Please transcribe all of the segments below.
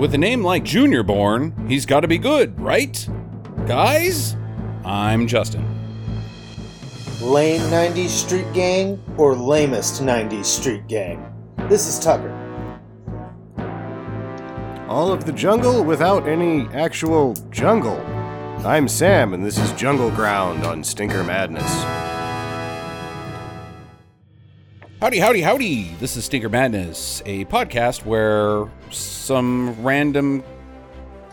With a name like Junior Born, he's got to be good, right? Guys, I'm Justin. Lame 90s Street Gang or lamest 90s Street Gang? This is Tucker. All of the jungle without any actual jungle. I'm Sam, and this is Jungle Ground on Stinker Madness. Howdy, howdy, howdy. This is Stinker Madness, a podcast where some random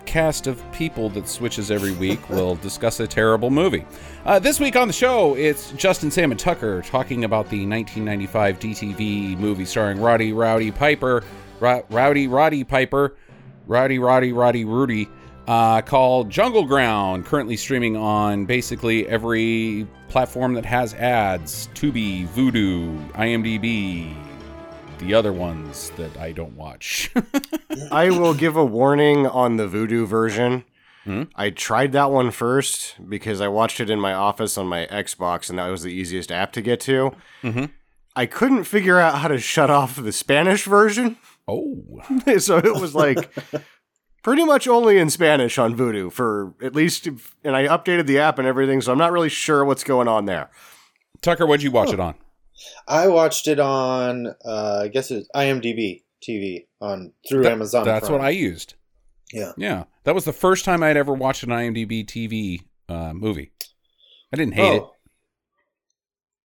cast of people that switches every week will discuss a terrible movie. Uh, this week on the show, it's Justin, Sam, and Tucker talking about the 1995 DTV movie starring Roddy Rowdy Piper, Ro- Rowdy Roddy Piper, Rowdy Roddy Roddy Rudy, uh, called Jungle Ground, currently streaming on basically every platform that has ads Tubi, Vudu, IMDb, the other ones that I don't watch. I will give a warning on the Vudu version. Hmm? I tried that one first because I watched it in my office on my Xbox, and that was the easiest app to get to. Mhm. I couldn't figure out how to shut off the Spanish version, oh, so it was like pretty much only in Spanish on Vudu for at least. And I updated the app and everything, so I'm not really sure what's going on there. Tucker, what'd you watch it on? I watched it on, uh, I guess it's IMDb TV on through That- Amazon. That's Prime. what I used. Yeah. Yeah, that was the first time I'd ever watched an IMDb TV uh, movie. I didn't hate it. Oh,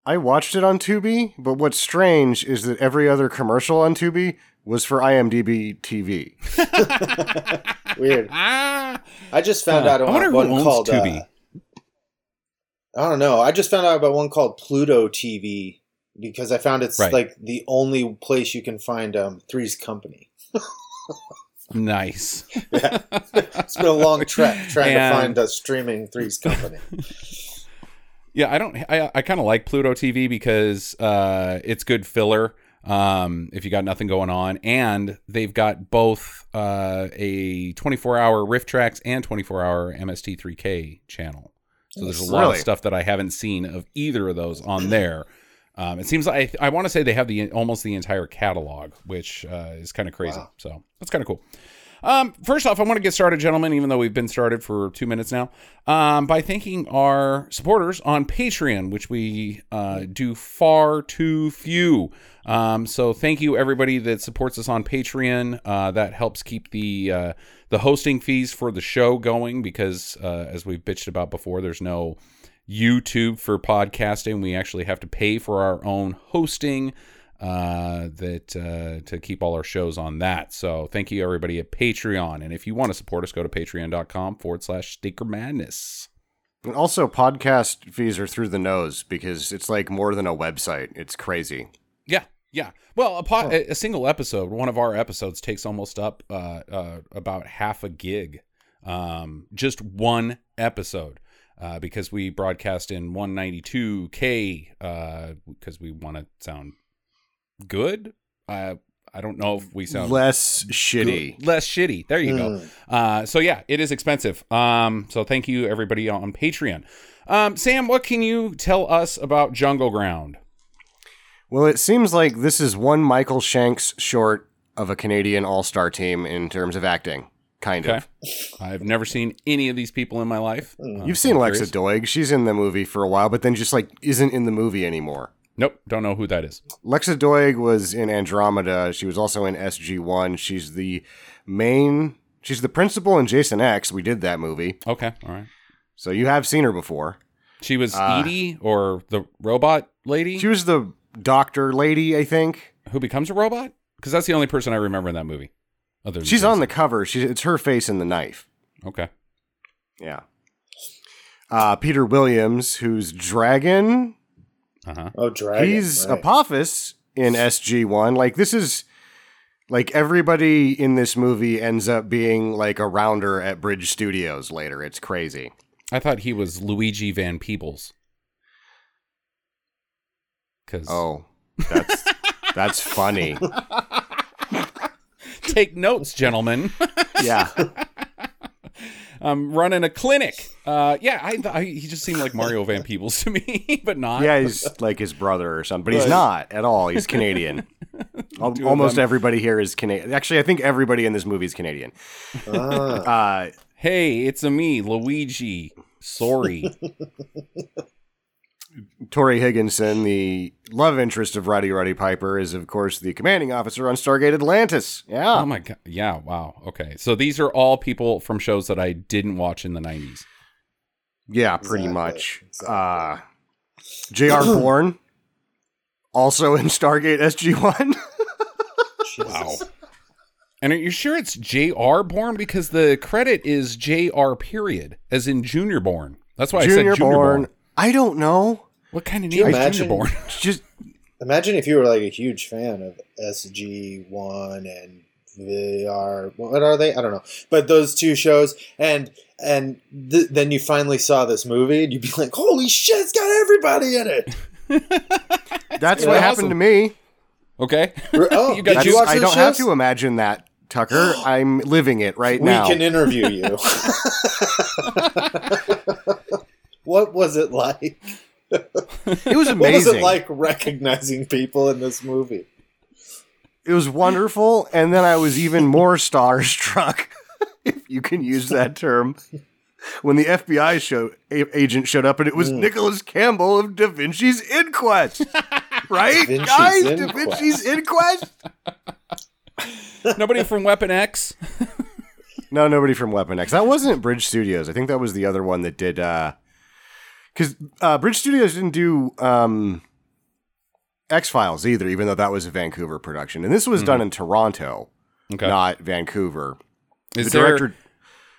I watched it on Tubi, but what's strange is that every other commercial on Tubi was for IMDb TV. weird. Ah, I just found Huh. out I about one called. Tubi. Uh, I don't know. I just found out about one called Pluto TV because I found it's Right. like the only place you can find um, Three's Company. nice. Yeah. It's been a long trek trying And- to find a streaming Three's Company. Yeah, I don't. I I kind of like Pluto TV because uh, it's good filler. Um, if you got nothing going on, and they've got both uh, a 24-hour RiffTrax and 24-hour MST3K channel. So there's a lot Really? of stuff that I haven't seen of either of those on there. Um, it seems like I, I want to say they have the almost the entire catalog, which uh, is kind of crazy. Wow. So that's kind of cool. Um, first off, I want to get started, gentlemen, even though we've been started for two minutes now, um, by thanking our supporters on Patreon, which we uh, do far too few. Um, so thank you everybody that supports us on Patreon. Uh, that helps keep the uh, the hosting fees for the show going because, uh, as we've bitched about before, there's no YouTube for podcasting. We actually have to pay for our own hosting uh, that uh, to keep all our shows on that. So thank you everybody at Patreon. And if you want to support us, go to patreon.com forward slash stinker madness. And also, podcast fees are through the nose because it's like more than a website. It's crazy. Yeah, yeah. Well, a, po- a, a single episode, one of our episodes takes almost up uh, uh, about half a gig. Um, just one episode. Uh, because we broadcast in 192k uh, because we want to sound good. I I don't know if we sound Less shitty. less shitty. There you go. Mm. Uh, so yeah, it is expensive. Um, so thank you everybody on Patreon. Um, Sam, what can you tell us about Jungle Ground? Well, it seems like this is one Michael Shanks short of a Canadian all star team in terms of acting. Kind Okay. of. I've never seen any of these people in my life. Uh, You've seen I'm Lexa. Doig. She's in the movie for a while, but then just like isn't in the movie anymore. Nope, don't know who that is. Lexa Doig was in Andromeda. She was also in SG1. She's the main, she's the principal in Jason X. We did that movie. Okay, all right. So you have seen her before. She was Uh, Edie or the robot lady She was the doctor lady, I think. who becomes a robot? Because that's the only person I remember in that movie. Other She's on the cover. She, it's her face in the knife. Okay. Yeah. Uh, Peter Williams, who's Dragon. Uh huh. Oh, Dragon. He's right. Apophis in SG1. Like, this is. Like, everybody in this movie ends up being like a rounder at Bridge Studios later. It's crazy. I thought he was Luigi Van Peebles. Because Oh, that's that's funny. take notes, gentlemen. Yeah. I'm running a clinic. Uh, Uh, yeah, I, I he just seemed like Mario Van Peebles to me, but not. Yeah, he's like his brother or something, but he's not at all. He's Canadian. Al- Two of Almost them. everybody here is Canadian. Actually, I think everybody in this movie is Canadian. Ah, Uh, Hey, it's a me, Luigi. Sorry. Tori Higginson, the love interest of Roddy Roddy Piper, is of course the commanding officer on Stargate Atlantis. Yeah. oh my god. Yeah. Wow. Okay. So these are all people from shows that I didn't watch in the '90s. Yeah, pretty Exactly, much. exactly. Uh, J.R. Bourne, also in Stargate SG-1. Wow. And are you sure it's J.R. Born? Because the credit is J.R. Period, as in Junior Born. That's why I said Junior Bourne. Born. I don't know. What kind of you name is imagine- Junior just Imagine if you were like a huge fan of SG1 and VR. What are they? I don't know. But those two shows, and and th- then you finally saw this movie, and you'd be like, "Holy shit! It's got everybody in it." that's what awesome. happened to me. Okay. Oh, You got- did you watch I don't have to imagine that, Tucker. I'm living it right we now. We can interview you. what was it like? it was amazing. What was it like recognizing people in this movie? It was wonderful, and then I was even more starstruck, if you can use that term, when the FBI show a- agent showed up, and it was hmm. Nicholas Campbell of Da Vinci's Inquest, right, Da Vinci's guys? Da Vinci's Inquest. Nobody from Weapon X. No, nobody from Weapon X. That wasn't Bridge Studios. I think that was the other one that did. Uh, Because uh, Bridge Studios didn't do um, X Files either, even though that was a Vancouver production, and this was done in Toronto, Okay. not Vancouver. is the there?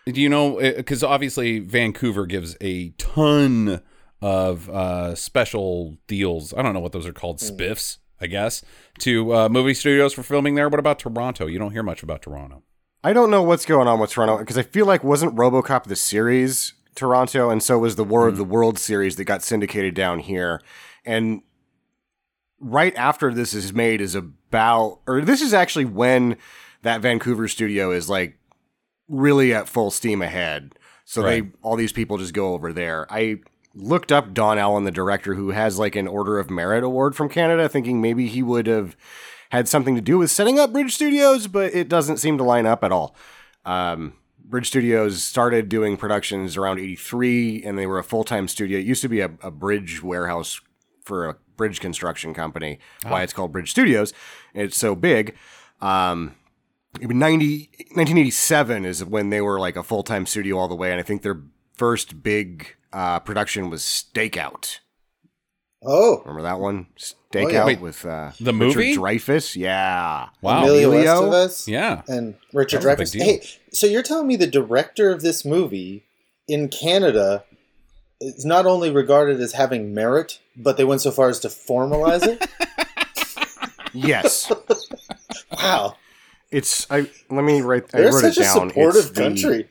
Do you know? Because obviously Vancouver gives a ton of uh, special deals. I don't know what those are called. Spiffs, I guess, to uh, movie studios for filming there. What about Toronto? You don't hear much about Toronto. I don't know what's going on with Toronto because I feel like wasn't RoboCop the series Toronto, and so was the War of the World series that got syndicated down here. And right after this is made is about, or this is actually when that Vancouver studio is like really at full steam ahead. So Right. they all these people just go over there. I looked up Don Allan, the director, who has like an Order of Merit award from Canada, thinking maybe he would have had something to do with setting up Bridge Studios, but it doesn't seem to line up at all. Um, Bridge Studios started doing productions around 83, and they were a full time studio. It used to be a, a bridge warehouse for a bridge construction company, why it's called Bridge Studios. It's so big. Um, I 90, 1987 is when they were like a full time studio all the way, and I think their first big uh, production was Stakeout. Oh, Remember that one? Oh, Stakeout yeah. Wait, with uh, the movie? Dreyfuss. Yeah. Wow. Amelia Emilio? Estevez Yeah. and Richard That was a Dreyfuss. big deal. Hey, so you're telling me the director of this movie in Canada is not only regarded as having merit, but they went so far as to formalize it? Yes. wow, it's I let me write I they're wrote such it a down. supportive It's the- country.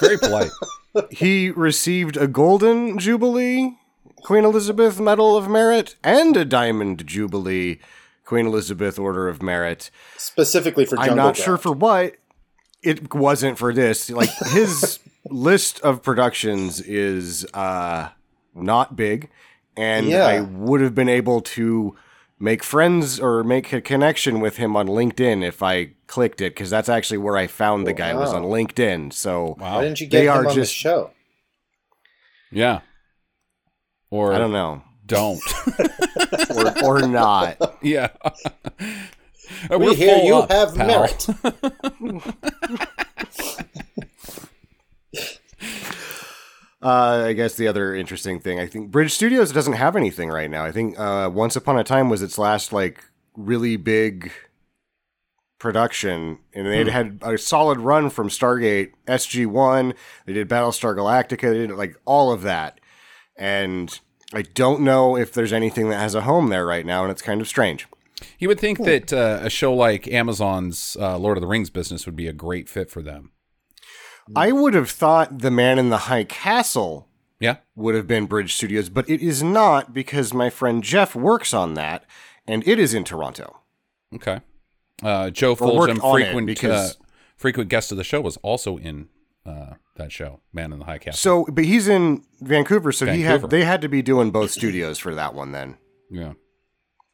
Very polite. he received a golden jubilee Queen Elizabeth Medal of Merit and a diamond jubilee Queen Elizabeth Order of Merit. Specifically for I'm Jungle not sure for what. It wasn't for this. Like his list of productions is uh not big and Yeah. I would have been able to make friends or make a connection with him on LinkedIn if I clicked it because that's actually where I found the guy was on LinkedIn. So Wow. Why didn't you They get him are on the just- show? Yeah. Or I don't know. don't. Or or not. yeah. We hear you up, have pal. merit. Uh, I guess the other interesting thing, I think Bridge Studios doesn't have anything right now. I think uh, Once Upon a Time was its last like really big production, and they had a solid run from Stargate SG One. They did Battlestar Galactica. They did like all of that, and I don't know if there's anything that has a home there right now, and it's kind of strange. You would think that uh, a show like Amazon's uh, Lord of the Rings business would be a great fit for them. I would have thought The Man in the High Castle Yeah. would have been Bridge Studios, but it is not because my friend Jeff works on that, and it is in Toronto. Okay. Uh, Joe Or worked Fulgham, frequent because- uh, frequent guest of the show, was also in uh, that show, Man in the High Castle. So, but he's in Vancouver, so he had they had to be doing both studios for that one. Then yeah.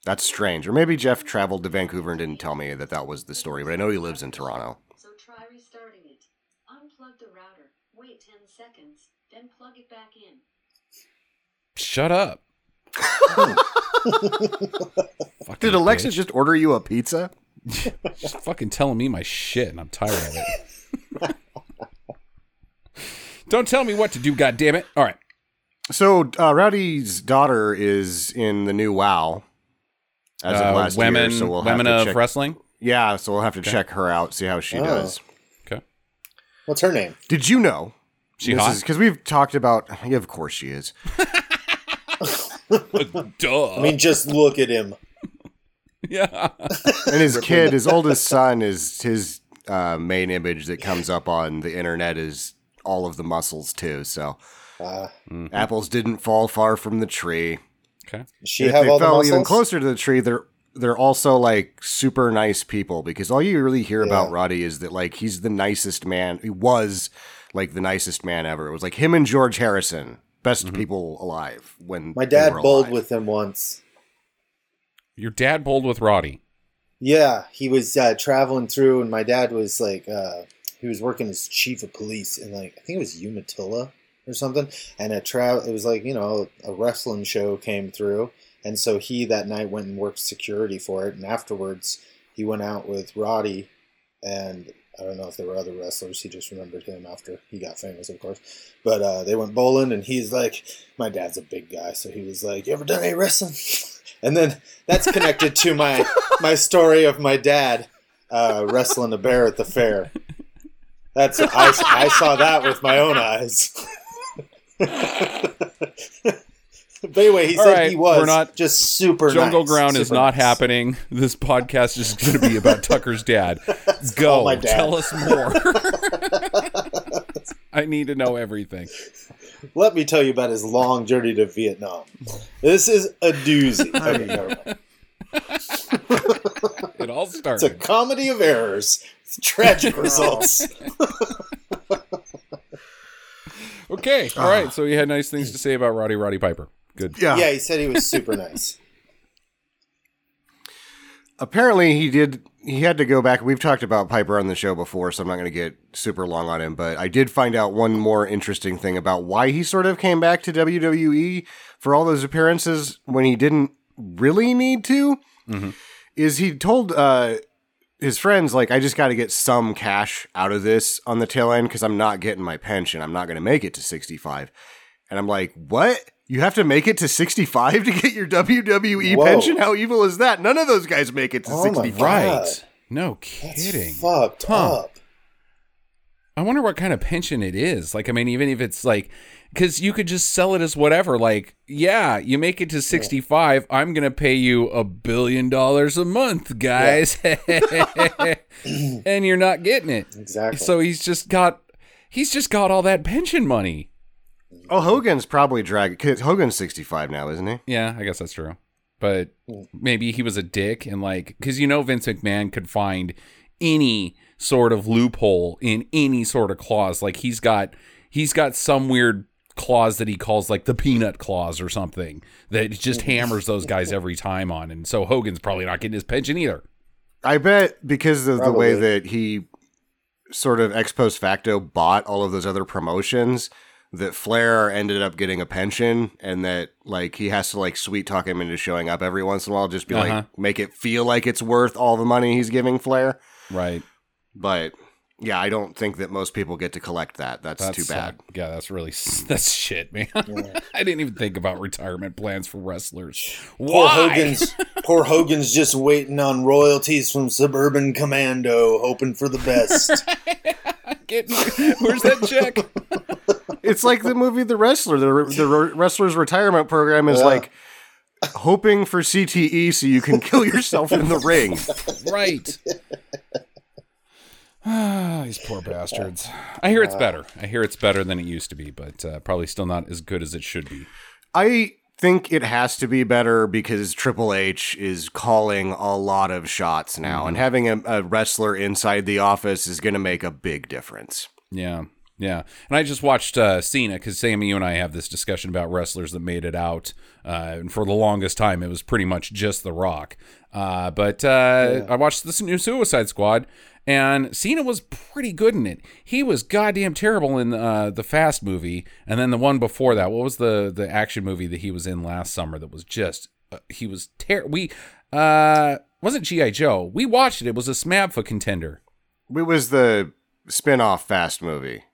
that's strange. Or maybe Jeff traveled to Vancouver and didn't tell me that that was the story. But I know he lives in Toronto. So try restarting it. Unplug the router. Wait 10 seconds. Then plug it back in. Shut up. Did Alexa bitch. just order you a pizza? Just fucking telling me my shit, and I'm tired of it. Don't tell me what to do, goddammit. All right. So uh, Rowdy's daughter is in the new WoW. As Uh, of last women, year, so we'll women have to of check, wrestling. Yeah, so we'll have to check her out, see how she Oh. does. Okay. What's her name? Did you know? She hot? because we've talked about. Yeah, of course she is. Duh. I mean, just look at him. yeah. And his kid, his oldest son, is his uh, main image that comes up on the internet is all of the muscles too. So Uh, apples didn't fall far from the tree. Okay. she if have they all fell muscles? even closer to the tree, they're they're also like super nice people because all you really hear about Roddy is that like he's the nicest man. He was like the nicest man ever. It was like him and George Harrison, best people alive. When My they dad were bowled alive. with him once. Your dad bowled with Roddy. Yeah, he was uh, traveling through, and my dad was like, uh, he was working as chief of police in like I think it was Umatilla or something, and a tra- it was like you know a wrestling show came through, and so he that night went and worked security for it, and afterwards he went out with Roddy, and I don't know if there were other wrestlers. He just remembered him after he got famous, of course. But uh, they went bowling, and he's like, my dad's a big guy, so he was like, "You ever done any wrestling?" And then that's connected to my my story of my dad uh, wrestling a bear at the fair. That's I, I saw that with my own eyes. but anyway, he All said right, he was we're not- just super. Jungle nice, Ground is not nice. happening. This podcast is going to be about Tucker's dad. Go. my dad. Tell us more. I need to know everything. Let me tell you about his long journey to Vietnam. This is a doozy. Okay, never mind. It all starts. It's a comedy of errors, with tragic results. Okay. All right. So he had nice things to say about Roddy Roddy Piper. Good. Yeah. Yeah, he said he was super nice. apparently he did he had to go back we've talked about piper on the show before so i'm not going to get super long on him but i did find out one more interesting thing about why he sort of came back to wwe for all those appearances when he didn't really need to is he told uh his friends like i just got to get some cash out of this on the tail end because i'm not getting my pension i'm not going to make it to 65 and i'm like what you have to make it to 65 to get your WWE Whoa. pension? How evil is that? None of those guys make it to Oh 65. God. Right. No That's kidding. fucked Huh. up. I wonder what kind of pension it is. Like, I mean, even if it's like, because you could just sell it as whatever. Like, yeah, you make it to 65, I'm going to pay you a billion dollars a month, guys. and you're not getting it. Exactly. So he's just got, he's just got all that pension money. Oh, Hogan's probably dragging. 'cause Hogan's 65 now, isn't he? Yeah, I guess that's true. But maybe he was a dick and like, because you know, Vince McMahon could find any sort of loophole in any sort of clause. Like he's got, he's got some weird clause that he calls like the peanut clause or something that just hammers those guys every time on. And so Hogan's probably not getting his pension either. I bet because of the way that he sort of ex post facto bought all of those other promotions, that Flair ended up getting a pension and that like he has to like sweet talk him into showing up every once in a while, just be Uh-huh. like, make it feel like it's worth all the money he's giving Flair. Right. But yeah, I don't think that most people get to collect that. That's, That's too bad. uh, yeah, that's really that's shit, man. I didn't even think about retirement plans for wrestlers. Poor Hogan's poor Hogan's just waiting on royalties from Suburban Commando, hoping for the best. Get- where's that check? It's like the movie The Wrestler. The, the wrestler's retirement program is Yeah. like hoping for CTE so you can kill yourself in the ring. right. Ah, These poor bastards. I hear it's better. I hear it's better than it used to be, but uh, probably still not as good as it should be. I think it has to be better because Triple H is calling a lot of shots now, and having a, a wrestler inside the office is going to make a big difference. Yeah. Yeah, and I just watched uh, Cena because Sammy, you and I have this discussion about wrestlers that made it out, uh, and for the longest time, it was pretty much just The Rock. Uh, but uh, I watched this new Suicide Squad, and Cena was pretty good in it. He was goddamn terrible in uh, the Fast movie, and then the one before that. What was the the action movie that he was in last summer? That was just uh, he was terrible. We uh wasn't GI Joe. We watched it. It was a Smabfa contender. It was the spin-off Fast movie.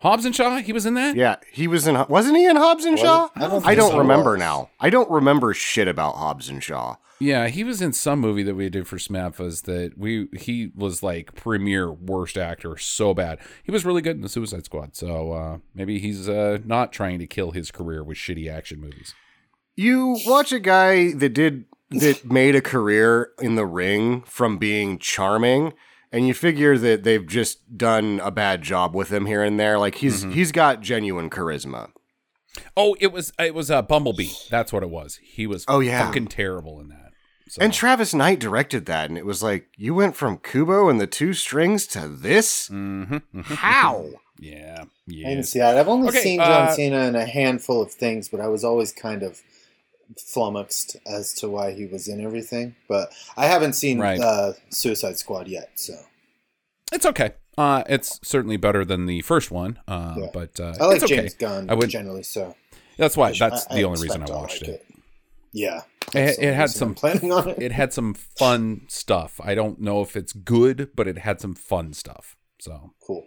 Hobbs and Shaw. He was in that. Yeah, he was in. Wasn't he in Hobbs and Was- Shaw? I don't I don't so. remember Was. now. I don't remember shit about Hobbs and Shaw. Yeah, he was in some movie that we did for Smapfas that we he was like premier worst actor so bad. He was really good in the Suicide Squad. So uh maybe he's uh not trying to kill his career with shitty action movies. You watch a guy that did that made a career in the ring from being charming, and you figure that they've just done a bad job with him here and there. Like he's Mm-hmm. he's got genuine charisma. Oh, it was it was uh, Bumblebee. That's what it was. He was Oh, yeah. fucking terrible in that. So, And Travis Knight directed that, and it was like you went from Kubo and the two strings to this. Mhm, mhm. How? Yeah. I Yeah. didn't see that. I've only Okay, seen John uh, Cena in a handful of things, but I was always kind of flummoxed as to why he was in everything. But I haven't seen Right. uh, Suicide Squad yet, so It's okay. Uh it's certainly better than the first one. Uh Yeah. but uh I like it's okay. James Gunn I would- generally. So That's why that's I- the I only reason I expect I'll watched like it. Yeah, It, it had some planning on it. it had some fun stuff. I don't know if it's good, but it had some fun stuff. So, Cool.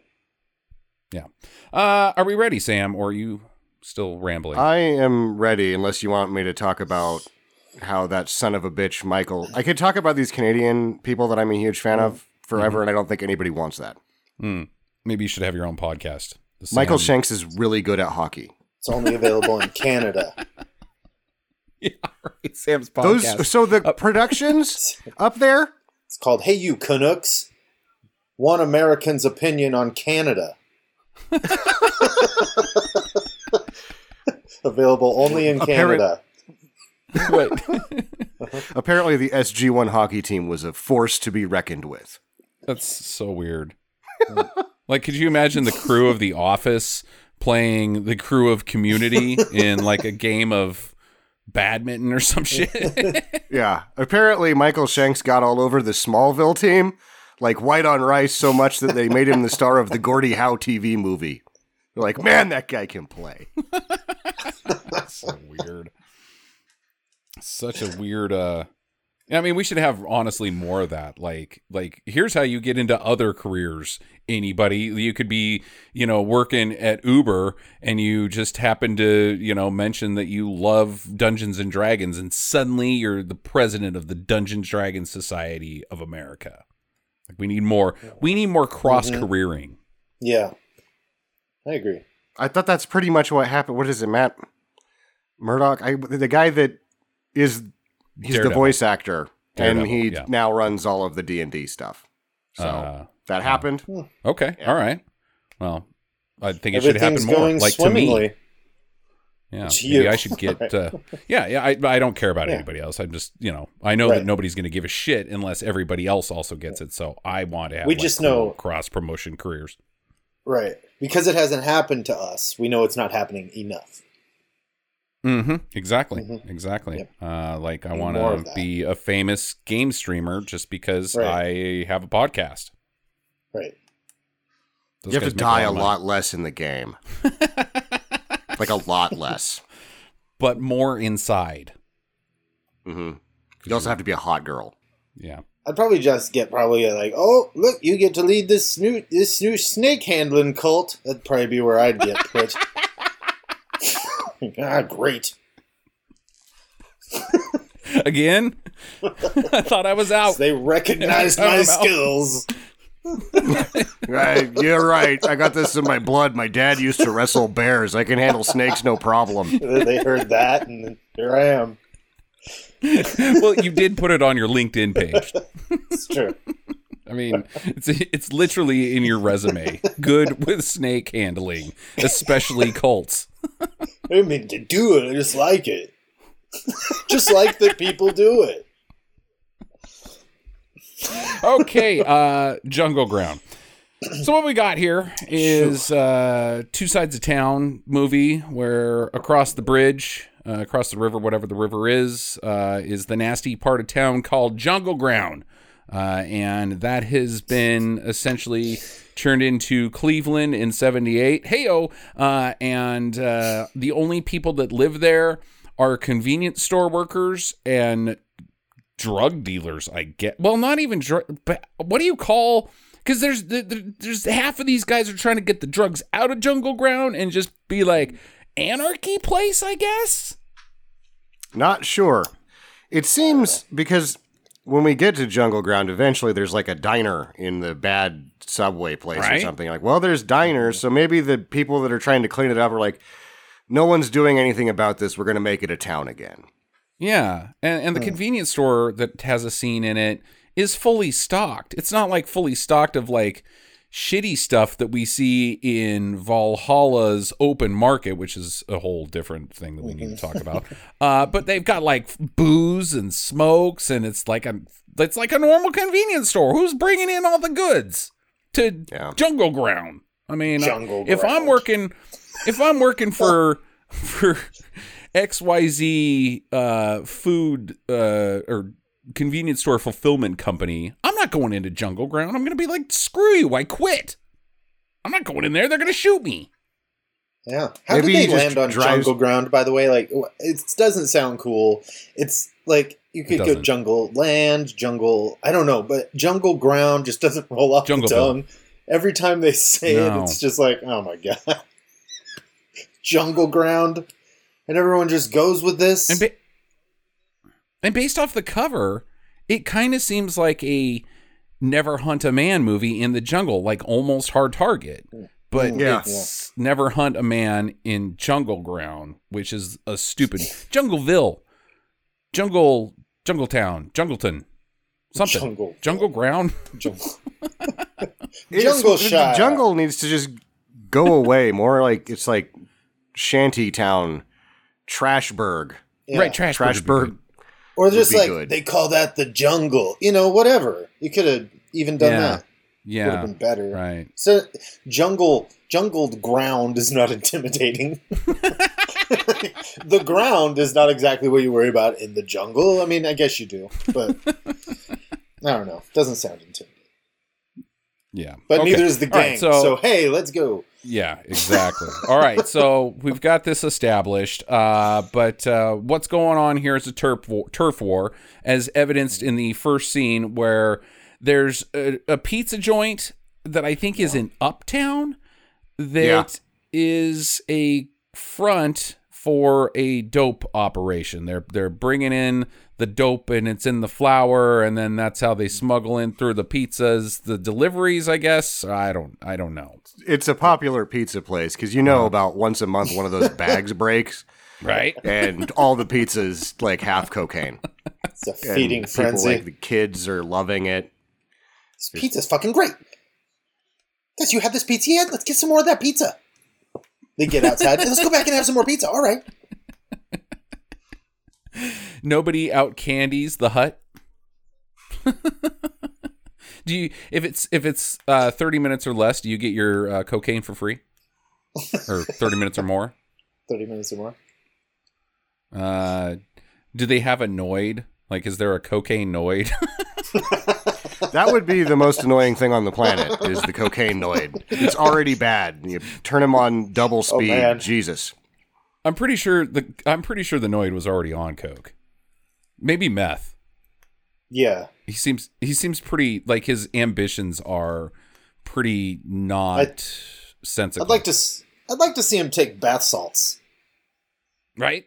yeah. Uh, are we ready, Sam, or are you still rambling? I am ready, unless you want me to talk about how that son of a bitch Michael. I could talk about these Canadian people that I'm a huge fan of forever, Mm-hmm. and I don't think anybody wants that. Hmm. Maybe you should have your own podcast. Michael Sam- Shanks is really good at hockey. It's only available in Canada. Yeah, right. Sam's podcast. Those so the Uh, productions up there. It's called "Hey You Canucks." One American's opinion on Canada. available only in Apparent- Canada. Wait. Apparently, the SG1 hockey team was a force to be reckoned with. That's so weird. like, could you imagine the crew of The Office playing the crew of Community in like a game of badminton or some shit? Yeah. Apparently, Michael Shanks got all over the Smallville team, like white on rice, so much that they made him the star of the Gordie Howe TV movie. They're like, man, that guy can play. That's so weird. Such a weird uh I mean, we should have honestly more of that. Like, like here's how you get into other careers. Anybody, you could be, you know, working at Uber, and you just happen to, you know, mention that you love Dungeons and Dragons, and suddenly you're the president of the Dungeons Dragons Society of America. Like, we need more. We need more cross careering. Yeah, I agree. I thought that's pretty much what happened. What is it, Matt Murdoch? I, the guy that is he's the voice actor, Daredevil, and he yeah. now runs all of the D and D stuff. So Uh, that happened. Okay, all right. Well, I think it should happen more. going Like to me, Yeah, maybe. I should get. Uh, yeah, yeah. I, I don't care about Yeah. anybody else. I'm just, you know, I know that nobody's going to give a shit unless everybody else also gets it. So I want to have. We like, just cool know- cross promotion careers. Right. Because it hasn't happened to us, we know it's not happening enough. Mm-hmm. Exactly. Mhm. Exactly. Yep. Uh, like I want to be a famous game streamer just because Right. I have a podcast. Right. Those you have to die a money. lot less in the game, like a lot less. but more inside. Mm-hmm. You also have to be a hot girl. Yeah. I'd probably just get probably like, oh look, you get to lead this new this new snake handling cult. That'd probably be where I'd get put. Ah, great. Again, I thought I was out. They recognized my time I'm out. skills. Right, you're right. I got this in my blood. My dad used to wrestle bears. I can handle snakes, no problem. they heard that, and here I am. well, you did put it on your LinkedIn page. It's true. I mean, it's it's literally in your resume. Good with snake handling, especially cults. I didn't mean to do it. I just like it. just like that people do it. Okay, uh, Jungle Ground. So what we got here is uh, two sides of town movie where across the bridge, uh, across the river, whatever the river is, uh, is the nasty part of town called Jungle Ground, uh, and that has been essentially turned into Cleveland in '78. Heyo, uh, and uh, the only people that live there are convenience store workers and drug dealers. I get well, not even drug, but what do you call? Because there's the- the- there's half of these guys are trying to get the drugs out of Jungle Ground and just be like anarchy place, I guess. Not sure. It seems because when we get to Jungle Ground, eventually there's like a diner in the bad subway place or something. Like, well, there's diners, so maybe the people that are trying to clean it up are like, no one's doing anything about this. We're going to make it a town again. Yeah, and and the hmm. convenience store that has a scene in it is fully stocked. It's not like fully stocked of like shitty stuff that we see in Valhalla's open market, which is a whole different thing that we need to talk about. Uh, but they've got like booze and smokes, and it's like a it's like a normal convenience store. Who's bringing in all the goods to Yeah. Jungle Ground? I mean, Jungle if I'm working, if I'm working for for XYZ uh, food uh, or convenience store fulfillment company, I'm not going into Jungle Ground. I'm going to be like, screw you, I quit. I'm not going in there. They're going to shoot me. Yeah. How Maybe did they land on drives- Jungle Ground, by the way? Like, it doesn't sound cool. It's like you could go. Jungle Land, Jungle. I don't know, but Jungle Ground just doesn't roll off the Jungleville. tongue. Every time they say No. it, it's just like, oh my god, Jungle Ground, and everyone just goes with this. And, ba- and based off the cover, it kind of seems like a Never Hunt a Man movie in the jungle, like almost Hard Target. But mm, Yeah. it's Never Hunt a Man in Jungle Ground, which is a stupid Jungleville, Jungle, Jungle Town, Jungleton, something. Jungle. Jungle Ground. Jungle. Jungle the jungle needs to just go away. More like it's like shanty town, Trashburg. Yeah. Right, Trash Trashburg. Or just like good. they call that the jungle. You know, whatever. You could have even done Yeah. that. Would have been better. Right. So jungle jungled ground is not intimidating. the ground is not exactly what you worry about in the jungle. I mean, I guess you do, but I don't know. Doesn't sound intimidating. Yeah. But Okay. neither is the All right, gang. so- so, hey, let's go. Yeah, exactly. All right, so we've got this established, uh, but uh, what's going on here is a turf war, turf war, as evidenced in the first scene where there's a, a pizza joint that I think is in Uptown that is a front for a dope operation. They're they're bringing in the dope and it's in the flour, and then that's how they smuggle in through the pizzas, the deliveries. I guess I don't I don't know. It's a popular pizza place because you know uh-huh. about once a month one of those bags breaks Right. and all the pizzas like half cocaine. It's a And feeding people, frenzy. Like the kids are loving it. this pizza's fucking great. Guys, you had this pizza yet? Let's get some more of that pizza. They get outside. Let's go back and have some more pizza. All right. Nobody out candies the hut. do you if it's if it's uh, 30 minutes or less, do you get your uh, cocaine for free? Or 30 minutes or more? 30 minutes or more. Uh, do they have a Noid? Like, is there a cocaine Noid? That would be the most annoying thing on the planet is the cocaine noid. It's already bad. You turn him on double speed. man. Jesus. I'm pretty sure the I'm pretty sure the Noid was already on coke. Maybe meth. Yeah. He seems he seems pretty like his ambitions are pretty not sensible. I'd like to. I'd like to see him take bath salts. right?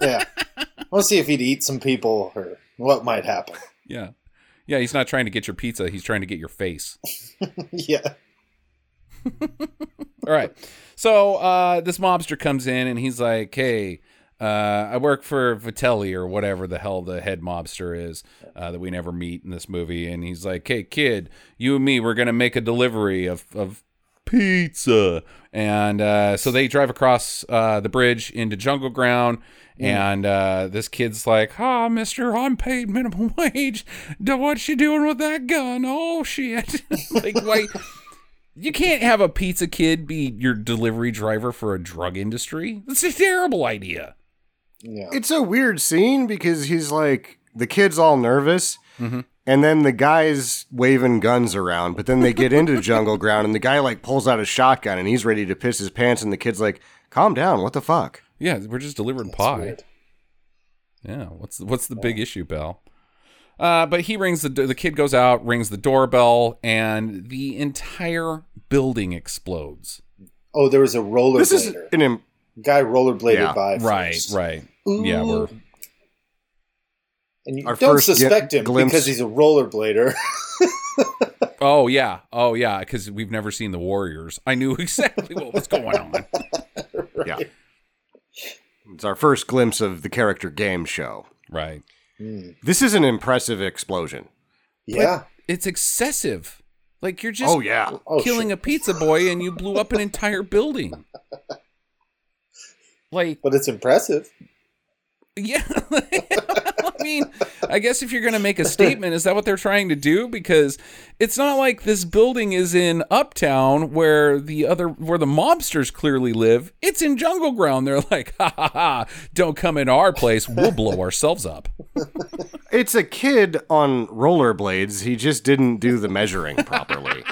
Yeah. I want to see if he'd eat some people or what might happen. Yeah. Yeah, he's not trying to get your pizza, he's trying to get your face. yeah. All right. So uh, this mobster comes in and he's like, "Hey, uh, I work for Vitelli or whatever the hell the head mobster is uh, that we never meet in this movie." And he's like, "Hey, kid, you and me, we're gonna make a delivery of of pizza." And uh, so they drive across uh, the bridge into Jungle Ground. And uh, this kid's like, "Ah, Mister, I'm paid minimum wage. What's you doing with that gun? Oh shit! like, why? You can't have a pizza kid be your delivery driver for a drug industry. That's a terrible idea. Yeah. It's a weird scene because he's like the kid's all nervous, Mhm. and then the guy's waving guns around. But then they get into jungle ground, and the guy like pulls out a shotgun, and he's ready to piss his pants, and the kid's like, "Calm down, what the fuck?" Yeah, we're just delivering That's pie. weird. Yeah, what's what's the big issue, Bell? Uh, but he rings the the kid goes out, rings the doorbell, and the entire building explodes. Oh, there was a roller. This is an Im- Guy rollerbladed Yeah. by. Right, first. right. Yeah, we're And you Our don't suspect him glimpse- because he's a rollerblader. oh yeah, oh yeah, because we've never seen the Warriors. I knew exactly what was going on. yeah. It's our first glimpse of the character game show. Right. Hmm. This is an impressive explosion. Yeah. It's excessive. Like you're just oh yeah, Oh, killing sure. a pizza boy and you blew up an entire building. Like But it's impressive. Yeah. I mean, I guess if you're going to make a statement, is that what they're trying to do? Because it's not like this building is in Uptown where the other, where the mobsters clearly live. It's in Jungle Ground. They're like, ha ha ha, don't come into our place. We'll blow ourselves up. it's a kid on rollerblades. He just didn't do the measuring properly.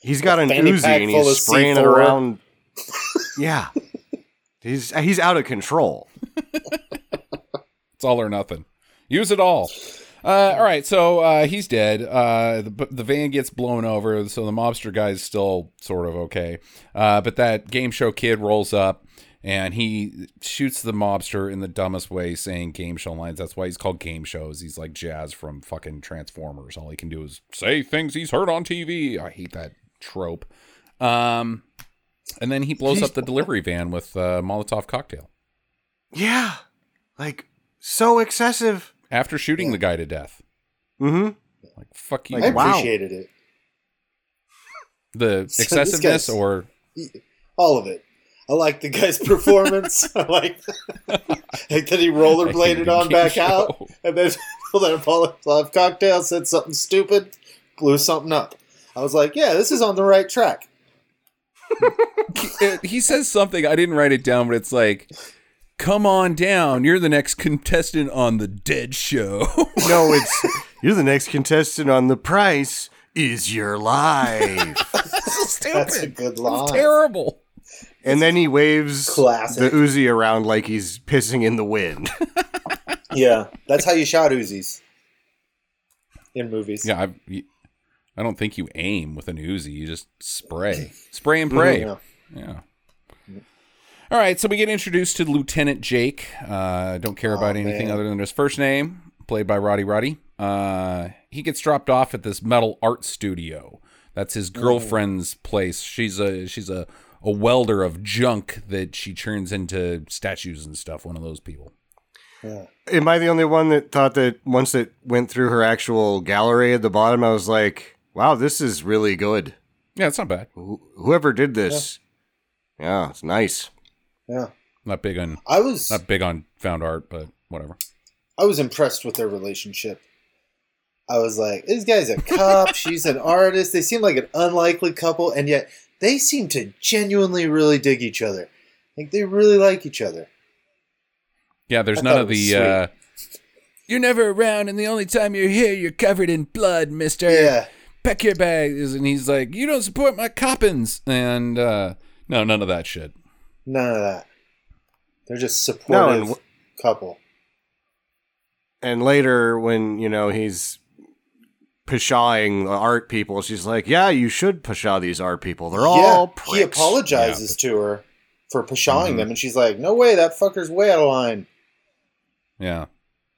He's got an fanny Uzi and he's spraying it C4. around. yeah, he's he's out of control. It's all or nothing. Use it all. Uh, all right, so uh, he's dead. Uh, the, the van gets blown over, so the mobster guy's still sort of okay. Uh, but that game show kid rolls up and he shoots the mobster in the dumbest way, saying game show lines. That's why he's called game shows. He's like Jazz from fucking Transformers. All he can do is say things he's heard on TV. I hate that trope. Um, and then he blows up the delivery van with uh, Molotov cocktail Yeah, like so excessive. after shooting the guy to death. Mm-hmm. Like fuck you. I Like, wow. appreciated it. the So this excessiveness or All of it. I like the guy's performance. I like, like that he rollerbladed on back out and then pulled out a Molotov cocktail, said something stupid, blew something up. I was like, yeah, this is on the right track. It- he says something i didn't write it down but it's like come on down you're the next contestant on the dead show No, it's you're the next contestant on the price is your life. so stupid That's a good It's line. terrible and then he waves Classic. the Uzi around like he's pissing in the wind. Yeah, that's how you shot Uzis in movies. yeah I, you- I don't think you aim with an uzi you just spray spray and pray Yeah. yeah all right so we get introduced to lieutenant jake. Uh don't care about Aw, anything man. other than his first name played by roddy roddy. Uh he gets dropped off at this metal art studio. That's his girlfriend's place. She's a she's a a welder of junk that she turns into statues and stuff one of those people. Yeah. Am I the only one that thought that once it went through her actual gallery at the bottom, I was like, wow, this is really good. yeah it's not bad. Wh- whoever did this, yeah, it's nice. Yeah. not big on I was not big on found art but whatever I was impressed with their relationship. I was like, this guy's a cop, she's an artist. They seem like an unlikely couple, and yet they seem to genuinely really dig each other. Like they really like each other. Yeah, there's I none of the. Uh, you're never around, and the only time you're here, you're covered in blood, Mister. Yeah. Pack your bags, and he's like, "You don't support my coppins," and uh, no, none of that shit. None of that. They're just No, supportive and w- couple. And later, when you know he's pshawing the art people, she's like, "Yeah, you should pshaw these art people. They're all yeah, pricks." he apologizes to her for pshawing Mhm. them, and she's like, "No way, that fucker's way out of line." Yeah,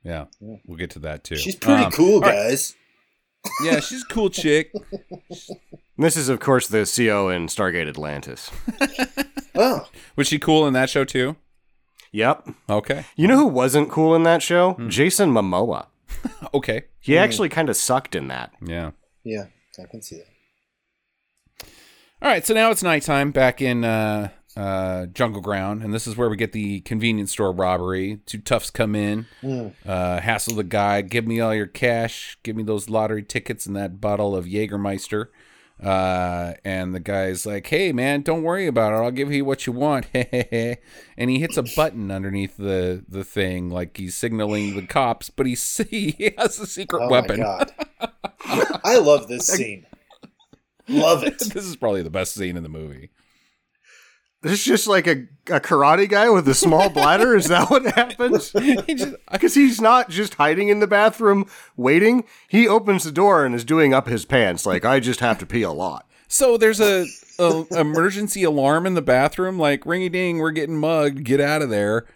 yeah, Yeah. we'll get to that too. She's pretty Um, cool, all right. guys. Yeah, she's a cool chick. This is, of course, the CO in Stargate Atlantis. Oh, Was she cool in that show too? Yep. Okay, You know who wasn't cool in that show? Hmm. Jason Momoa. okay, He actually kind of sucked in that. yeah. yeah, I can see that. All right, so now it's nighttime back in uh, uh, Jungle Ground, and this is where we get the convenience store robbery. Two toughs come in, Mm. uh, hassle the guy, give me all your cash, give me those lottery tickets and that bottle of Jägermeister. Uh, and the guy's like, "Hey, man, don't worry about it. I'll give you what you want." and he hits a button underneath the the thing, like he's signaling the cops. But he's, he has a secret Oh weapon. my god. I love this scene. Love it. this is probably the best scene in the movie. This is just like a, a karate guy with a small bladder. Is that what happens? He Because he's not just hiding in the bathroom waiting. He opens the door and is doing up his pants. Like I just have to pee a lot. So there's a, a emergency alarm in the bathroom, like ringy ding, we're getting mugged, get out of there.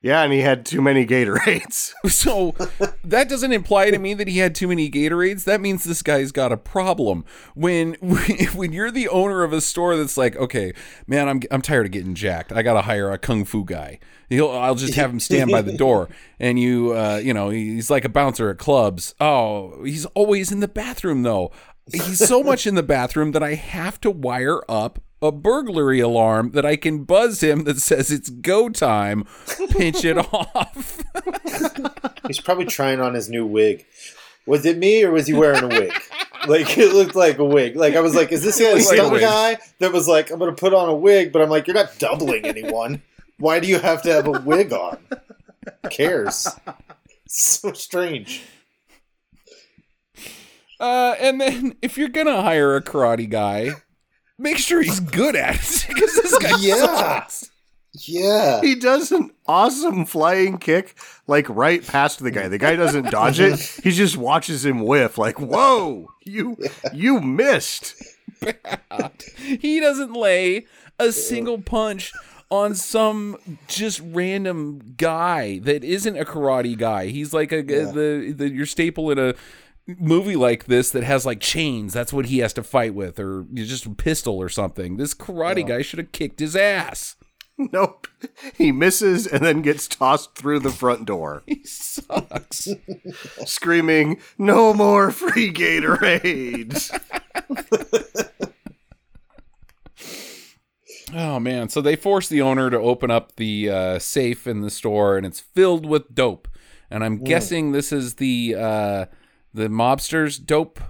Yeah, and he had too many Gatorades. So that doesn't imply to me that he had too many Gatorades. That means this guy's got a problem. When when you're the owner of a store that's like, okay, man, I'm I'm tired of getting jacked. I gotta hire a kung fu guy. He'll I'll just have him stand by the door, and you uh, you know he's like a bouncer at clubs. Oh, he's always in the bathroom though. He's so much in the bathroom that I have to wire up a burglary alarm that I can buzz him that says it's go time. Pinch it off. He's probably trying on his new wig. Was it me or was he wearing a wig? Like it looked like a wig. Like I was like, is this the It only looked like a stunt wig. guy that was like, I'm gonna put on a wig, but I'm like, you're not doubling anyone. Why do you have to have a wig on? Who cares? So strange. Uh, and then if you're gonna hire a karate guy, make sure he's good at it because this guy Yeah. sucks. Yeah. he does an awesome flying kick, like right past the guy. The guy doesn't dodge it. He just watches him whiff. Like, whoa, you you missed. He doesn't lay a single punch on some just random guy that isn't a karate guy. He's like a the, the your staple in a movie like this that has like chains. That's what he has to fight with, or just a pistol or something. This karate guy should have kicked his ass. Nope. He misses and then gets tossed through the front door, He sucks. screaming, "No more free Gatorades!" Oh man! So they force the owner to open up the uh, safe in the store, and it's filled with dope. And I'm guessing this is the uh, the mobsters' dope.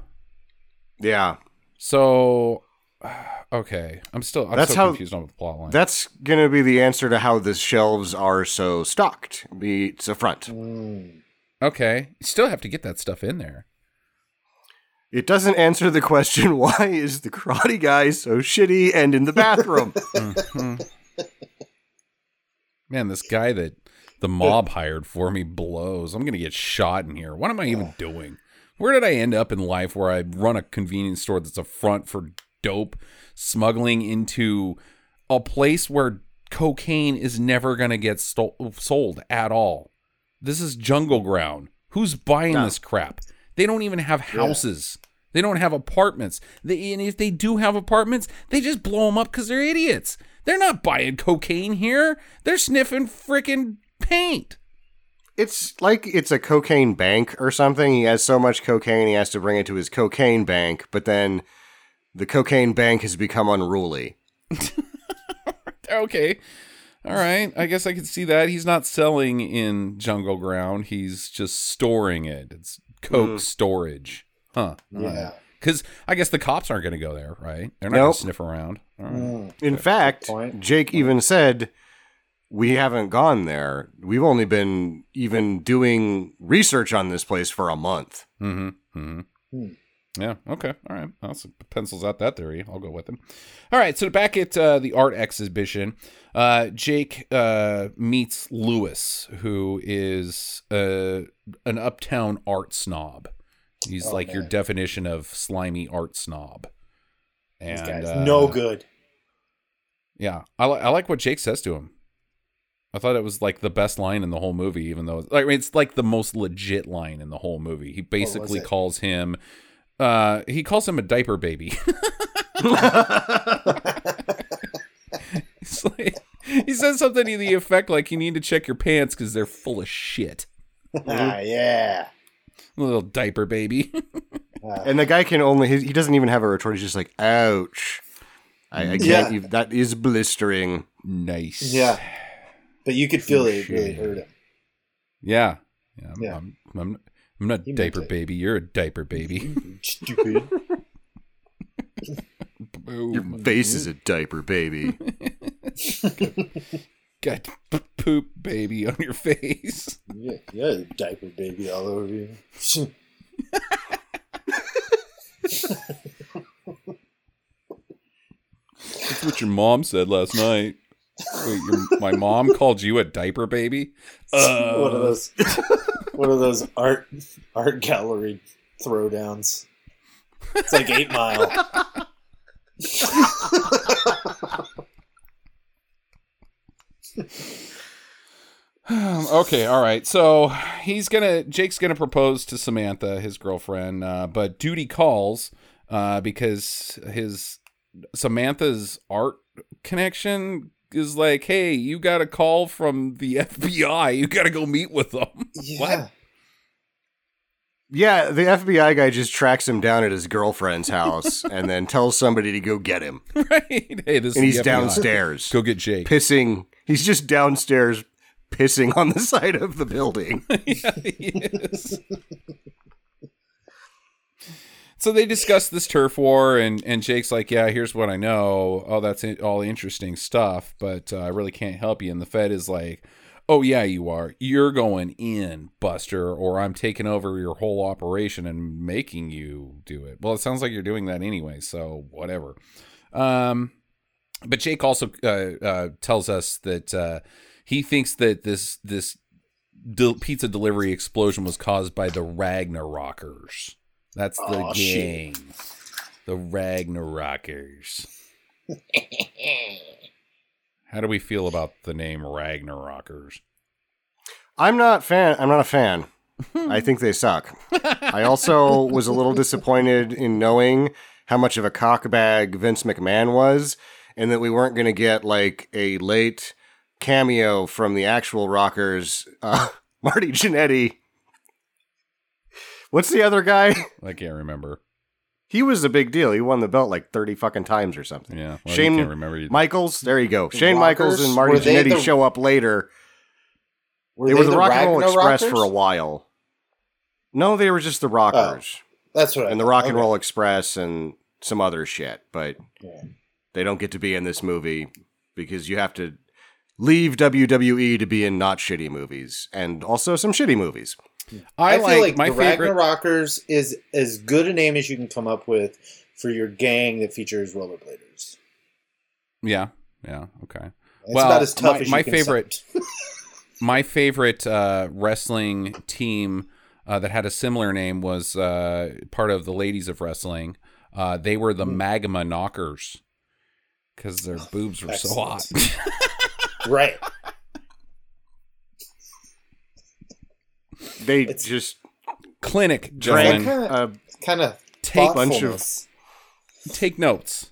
yeah, So, okay, I'm still I'm That's so how- confused on the plot line. that's gonna be the answer to how the shelves are so stocked. It's a front. Mm. okay, you still have to get that stuff in there. It doesn't answer the question why is the karate guy so shitty and in the bathroom? Mm-hmm. Man, this guy that the mob hired for me blows. I'm gonna get shot in here. What am I even doing? Where did I end up in life where I run a convenience store that's a front for dope smuggling into a place where cocaine is never gonna get stol- sold at all? This is jungle ground. Who's buying No. this crap? They don't even have houses. They don't have apartments. They, and if they do have apartments, they just blow them up because they're idiots. They're not buying cocaine here. They're sniffing freaking paint. It's like it's a cocaine bank or something. He has so much cocaine, he has to bring it to his cocaine bank, but then the cocaine bank has become unruly. Okay. All right. I guess I can see that. He's not selling in Jungle Ground. He's just storing it. It's coke storage. Huh. Yeah. Because I guess the cops aren't going to go there, right? They're not going to sniff around. All right. Mm. In fact. Jake even said, We haven't gone there. We've only been even doing research on this place for a month. Mm-hmm. Mm-hmm. Hmm. Yeah. Okay. All right. Well, so pencils out that theory. I'll go with him. All right. So back at uh, the art exhibition, uh, Jake uh, meets Lewis, who is uh, an uptown art snob. He's Oh, like your definition of slimy art snob. This And guy's uh, no good. Yeah, I, li- I like what Jake says to him. I thought it was like the best line in the whole movie, even though I mean, it's like the most legit line in the whole movie. He basically calls him, uh, he calls him a diaper baby. It's like- he says something to the effect like, "You need to check your pants because they're full of shit." ah, yeah. Little diaper baby. Ah. And the guy can only, he, he doesn't even have a retort. He's just like, Ouch. I, I can't, Yeah. even, that is blistering. nice. Yeah. But you could feel it really hurt him. Yeah. Yeah. I'm, Yeah. I'm, I'm, I'm not He diaper baby. You're a diaper baby. Stupid. Your face is a diaper, baby. Got p- poop baby on your face. Yeah, yeah, diaper baby all over you. That's what your mom said last night. Wait, your, my mom called you a diaper baby? Uh, one of those, one of those art art gallery throwdowns. It's like Eight Mile. okay, all right. So he's gonna Jake's gonna propose to Samantha, his girlfriend, uh, but duty calls uh, because his Samantha's art connection is like, hey, you got a call from the FBI. You got to go meet with them. Yeah. Yeah, the FBI guy just tracks him down at his girlfriend's house and then tells somebody to go get him. right? Hey, this And is he's downstairs Go get Jake. pissing. He's just downstairs pissing on the side of the building. yeah. So they discuss this turf war, and and Jake's like, "Yeah, here's what I know. Oh, that's all interesting stuff, but uh, I really can't help you." And the Fed is like, "Oh yeah, you are. You're going in, Buster, or I'm taking over your whole operation and making you do it." Well, it sounds like you're doing that anyway, so whatever. Um, but Jake also uh, uh, tells us that uh, he thinks that this this pizza delivery explosion was caused by the Ragnarokers. That's the Aw, shit. gang. The Ragnarokers. How do we feel about the name Ragnarokers? I'm not fan. I'm not a fan. I think they suck. I also was a little disappointed in knowing how much of a cockbag Vince McMahon was, and that we weren't going to get like a late cameo from the actual Rockers, uh, Marty Jannetty. What's the other guy? I can't remember. He was a big deal. He won the belt like thirty fucking times or something. Yeah, well, Shane can't remember. You- Michaels, there you go. The Shane Michaels and Marty Were they Jannetty the- show up later. Were they, were the, Rock and Roll Express Ragnarokers? for a while. No, they were just the oh, Rockers That's what I and the thought. Rock and Okay. Roll Express and some other shit, but Yeah. they don't get to be in this movie because you have to leave WWE to be in not shitty movies and also some shitty movies. I, I, like, feel like my the favorite. Ragnarokers is as good a name as you can come up with for your gang that features rollerbladers. Yeah, yeah, okay. It's Well, about as tough my- as you my can favorite- my favorite uh, wrestling team uh, that had a similar name was uh, part of the Ladies of Wrestling. Uh, they were the Hmm. Magma Knockers because their boobs were so hot. right. They It's- just Clinic, drank a Kind of take bunch of- take notes.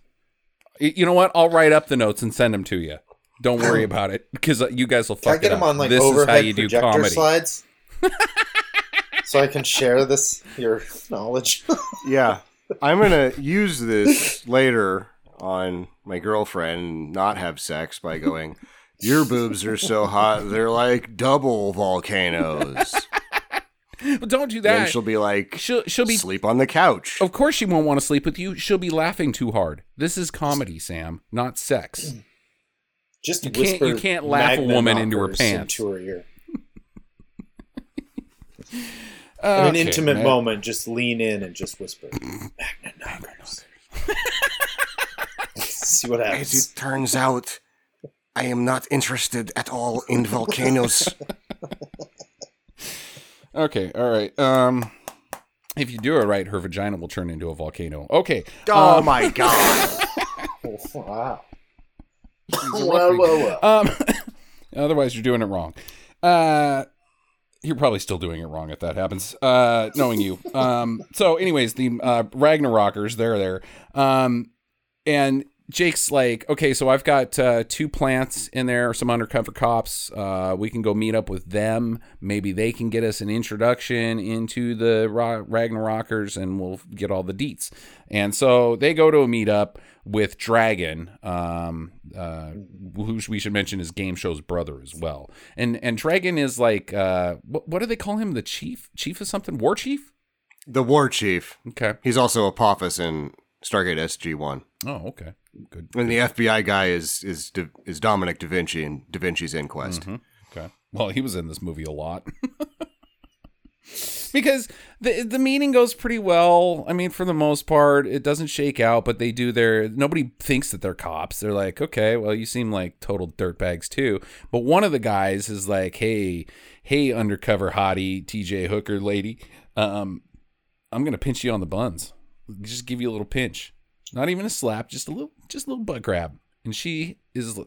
You know what? I'll write up the notes and send them to you. Don't worry about it because uh, you guys will fuck. Can I get it them up. on like this is overhead how you do projector comedy. slides? so I can share this your knowledge. yeah. I'm gonna use this later on my girlfriend and not have sex by going. Your boobs are so hot, they're like double volcanoes. But don't do that. then that. she'll be like, She'll she'll be. sleep on the couch. Of course, she won't want to sleep with you. She'll be laughing too hard. This is comedy, Sam, not sex. Just You can't- you can't laugh a woman into her pants. Into her ear. In an intimate man. moment, just lean in and just whisper. Magna knockers. See what As happens. it turns out, I am not interested at all in volcanoes. Okay, all right. Um, if you do it right, her vagina will turn into a volcano. Okay. oh um, my god. Wow. a Whoa, rugby- whoa, whoa. Um, otherwise, you're doing it wrong. Uh, you're probably still doing it wrong if that happens. Uh, knowing you. Um, so, anyways, the uh, Ragnarokers, they're there. Um, and Jake's like, okay, so I've got uh, two plants in there, some undercover cops. Uh, we can go meet up with them. Maybe they can get us an introduction into the Ra- Ragnarokers, and we'll get all the deets. And so they go to a meetup with Dragon, um, uh, who we should mention is Game Show's brother as well. And and Dragon is like, uh, what, what do they call him? The chief, chief of something, war chief. the war chief. Okay, He's also Apophis in Stargate SG One, Oh, okay, good. and the FBI guy is is is Dominic Da Vinci in Da Vinci's Inquest. Mhm. Okay. Well, he was in this movie a lot. because the the meeting goes pretty well. I mean, for the most part, it doesn't shake out, but they do their nobody thinks that they're cops. They're like, "Okay, well, you seem like total dirtbags too." But one of the guys is like, "Hey, hey undercover hottie TJ Hooker lady, um I'm going to pinch you on the buns. Just give you a little pinch. Not even a slap, just a little just a little butt grab." And she is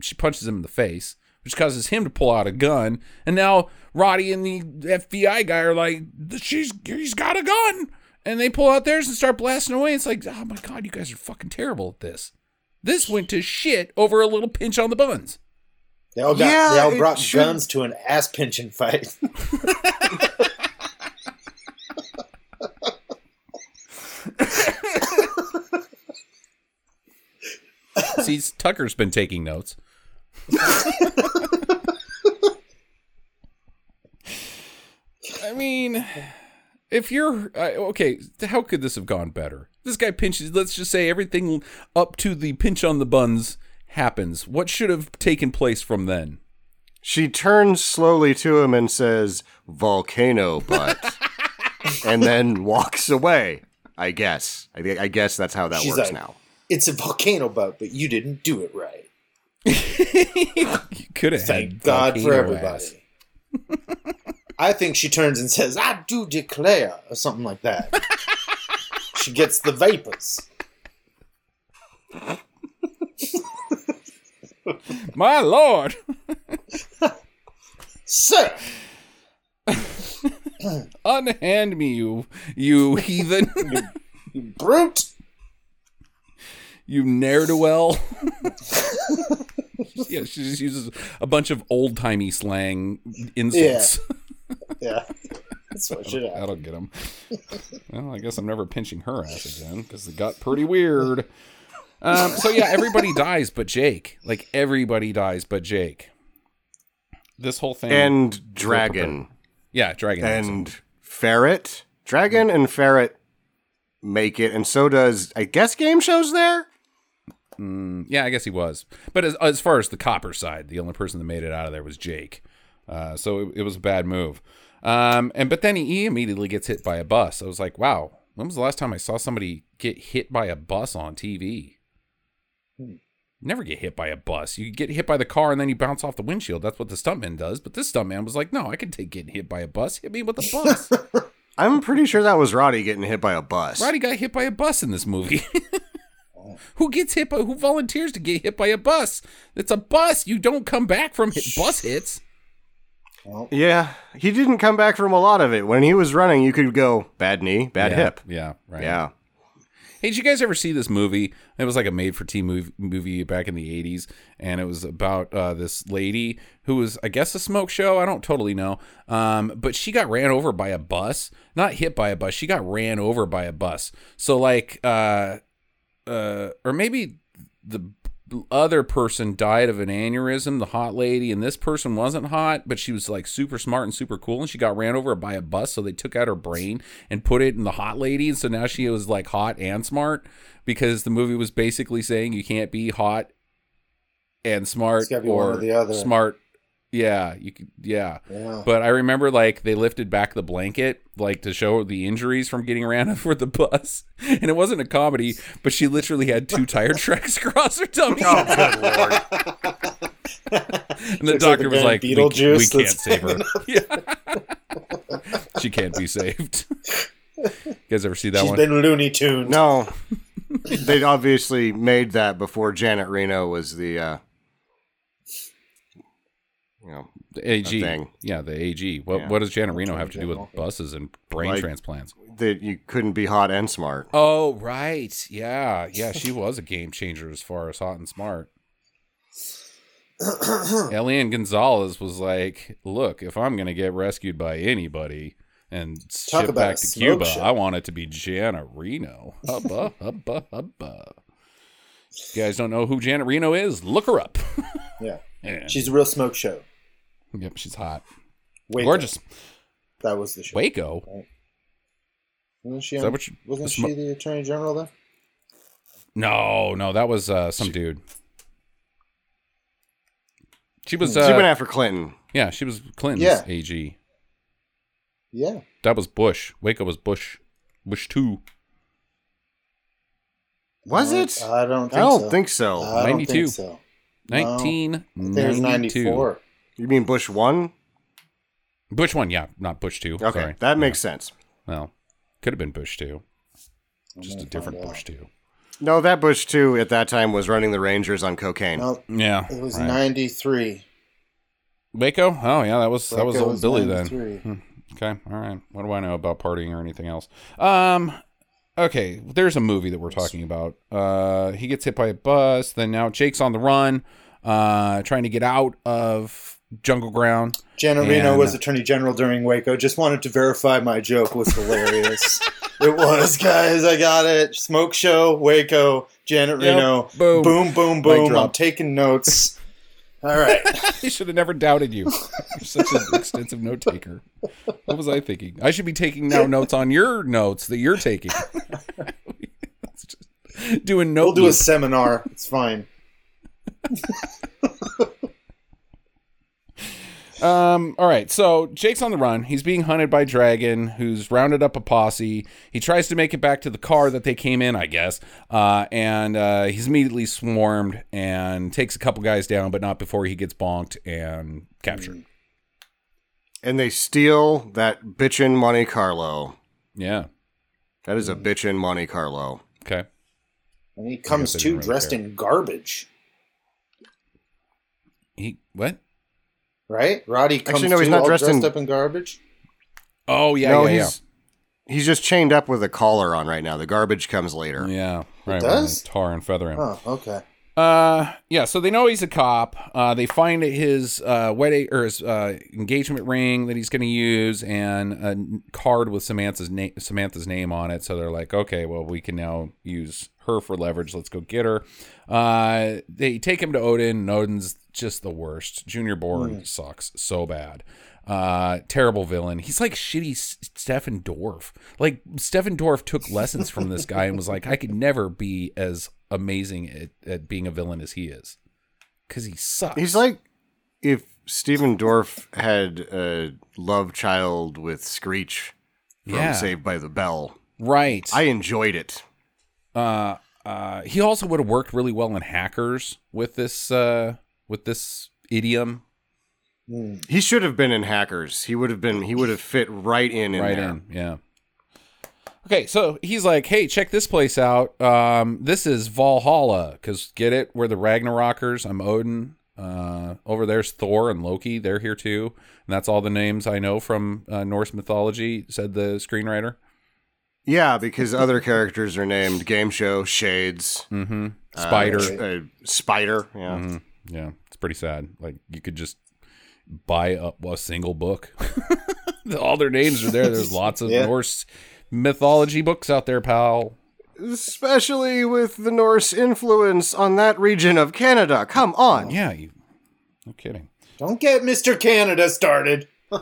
she punches him in the face which causes him to pull out a gun. And now Roddy and the FBI guy are like, "She's he's got a gun," and they pull out theirs and start blasting away. It's like, oh my god, you guys are fucking terrible at this. This went to shit over a little pinch on the buns. They all got. Yeah, they all brought should- guns to an ass pinching fight. See, Tucker's been taking notes. I mean, if you're okay, how could this have gone better? This guy pinches. Let's just say everything up to the pinch on the buns happens. What should have taken place from then? She turns slowly to him and says, "Volcano butt," and then walks away. I guess. I, thi- I guess that's how that She's works like- now. It's a volcano boat, but you didn't do it right. you could have Thank had God for everybody. I think she turns and says, "I do declare," or something like that. she gets the vapors. My lord, Sir, unhand me, you you heathen, you brute. You ne'er do well. yeah, she just uses a bunch of old timey slang insults. Yeah. That's what should happen. That'll get him. well, I guess I'm never pinching her ass again because it got pretty weird. Um, so yeah, everybody dies but Jake. Like everybody dies but Jake. This whole thing And dragon yeah, Dragon. Axe. and ferret, dragon and ferret make it, and so does I guess game shows there. Mm, yeah, I guess he was. But as as far as the copper side, the only person that made it out of there was Jake. Uh, so it, it was a bad move. Um, and but then he, immediately gets hit by a bus. I was like, wow, when was the last time I saw somebody get hit by a bus on TV? Never get hit by a bus. You get hit by the car and then you bounce off the windshield. That's what the stuntman does. But this stuntman was like, no, I can take getting hit by a bus. Hit me with a bus. I'm pretty sure that was Roddy getting hit by a bus. Roddy got hit by a bus in this movie. who gets hit by? Who volunteers to get hit by a bus? It's a bus. You don't come back from hit, bus hits. Well, Yeah, he didn't come back from a lot of it. When he was running, you could go bad knee, bad yeah, hip. Yeah, right. Yeah. Hey, did you guys ever see this movie? It was like a made-for-TV movie, movie back in the '80s, and it was about uh, this lady who was, I guess, a smoke show. I don't totally know, um, but she got ran over by a bus. Not hit by a bus. She got ran over by a bus. So, like, uh, uh, or maybe the other person died of an aneurysm, the hot lady, and this person wasn't hot, but she was like super smart and super cool, and she got ran over by a bus, so they took out her brain and put it in the hot lady, and so now she was like hot and smart because the movie was basically saying you can't be hot and smart It's gotta be one or or the other. smart. Yeah, you could. Yeah, yeah. but I remember like they lifted back the blanket like to show the injuries from getting ran over the bus, and it wasn't a comedy, but she literally had two tire tracks across her tummy. Oh, good lord. and the Looks like doctor the was guy in like, we, we can't save her. yeah. she can't be saved. you guys ever see that She's one? been Looney Tunes. No, they obviously made that before Janet Reno was the, uh, you know, the AG. thing. Yeah, the AG. What, Yeah. what does Janet Reno have to do with buses and brain Like- transplants? that you couldn't be hot and smart. Oh, right. Yeah. Yeah, she was a game changer as far as hot and smart. Elian Gonzalez was like, "Look, if I'm going to get rescued by anybody and Talk shipped back to Cuba, show. I want it to be Janet Reno." Hubba, hubba, hubba. You guys don't know who Janet Reno is? Look her up. Yeah. Yeah. She's a real smoke show. Yep, she's hot. Waco. Gorgeous. That was the show. Waco. Right. Wasn't she, on, wasn't she the attorney general then? No, no, that was uh, some she, dude. She hmm. was. Uh, she went after Clinton. Yeah, she was Clinton's yeah. AG. Yeah. That was Bush. Waco was Bush. Bush two. Was it? I don't. Think I don't so. think so. 92. Think. No, you mean Bush one? Bush one, yeah, not Bush two. Okay, Sorry. that makes sense. Well, could have been Bush two. Just a different. Bush two. No, that Bush two at that time was running the Rangers on cocaine. No, Yeah, it was right. 93. Waco. Oh yeah, that was that was Waco old Billy then. 93. Hmm. Okay, all right. What do I know about partying or anything else? Um, okay. There's a movie that we're talking about. Uh, he gets hit by a bus. Then now Jake's on the run, uh, trying to get out of Jungle Ground. Janet Reno And- was Attorney General during Waco. Just wanted to verify my joke was hilarious. it was, guys. I got it. Smoke show, Waco, Janet Yep. Reno. Boom. boom, boom, boom. I'm taking notes. All right. I should have never doubted you. You're such an extensive note taker. What was I thinking? I should be taking now notes on your notes that you're taking. Doing note. We'll do a seminar. It's fine. Um, all right, so Jake's on the run. He's being hunted by Dragon, who's rounded up a posse. He tries to make it back to the car that they came in, I guess, uh, and uh, he's immediately swarmed and takes a couple guys down, but not before he gets bonked and captured. And they steal that bitchin' Monte Carlo. Yeah. That is a bitchin' Monte Carlo. Okay. And he comes I too really dressed care. in garbage. He what? Right? Roddy comes Actually, no, he's too not all dressed dressed in- up in garbage. Oh yeah, no, yeah, he's he's just chained up with a collar on right now. The garbage comes later. yeah. Yeah. Right. does? Tar and feather him. Oh, okay. Uh, yeah. So they know he's a cop. Uh, they find his uh wedding or his uh engagement ring that he's going to use and a card with Samantha's name Samantha's name on it. So they're like, okay, well, we can now use her for leverage. Let's go get her. Uh, they take him to Odin. And Odin's just the worst. Junior Bourne sucks so bad. Uh, terrible villain. He's like shitty S- Stefan Dorff. Like Stefan Dorff took lessons from this guy and was like, I could never be as amazing at, at being a villain as he is, because he sucks. He's like if Stephen Dorff had a love child with Screech from Yeah. Saved by the Bell. right. I enjoyed it. uh, uh, he also would have worked really well in Hackers with this uh, with this idiom Hmm. He should have been in Hackers. He would have been. He would have fit right in in right there. in. Yeah. Okay, so he's like, "Hey, check this place out. Um, this is Valhalla. Because get it, we're the Ragnarokers. I'm Odin. Uh, over there's Thor and Loki. They're here too. And that's all the names I know from uh, Norse mythology," said the screenwriter. Yeah, because other characters are named Game Show, Shades, Mm-hmm. uh, Spider. uh, Spider. Yeah. Mhm. Yeah, it's pretty sad. Like you could just buy a, a single book. All their names are there. There's lots of Yeah. Norse mythology books out there, pal. Especially with the Norse influence on that region of Canada. Come on. Yeah, you. No kidding. Don't get Mr. Canada started.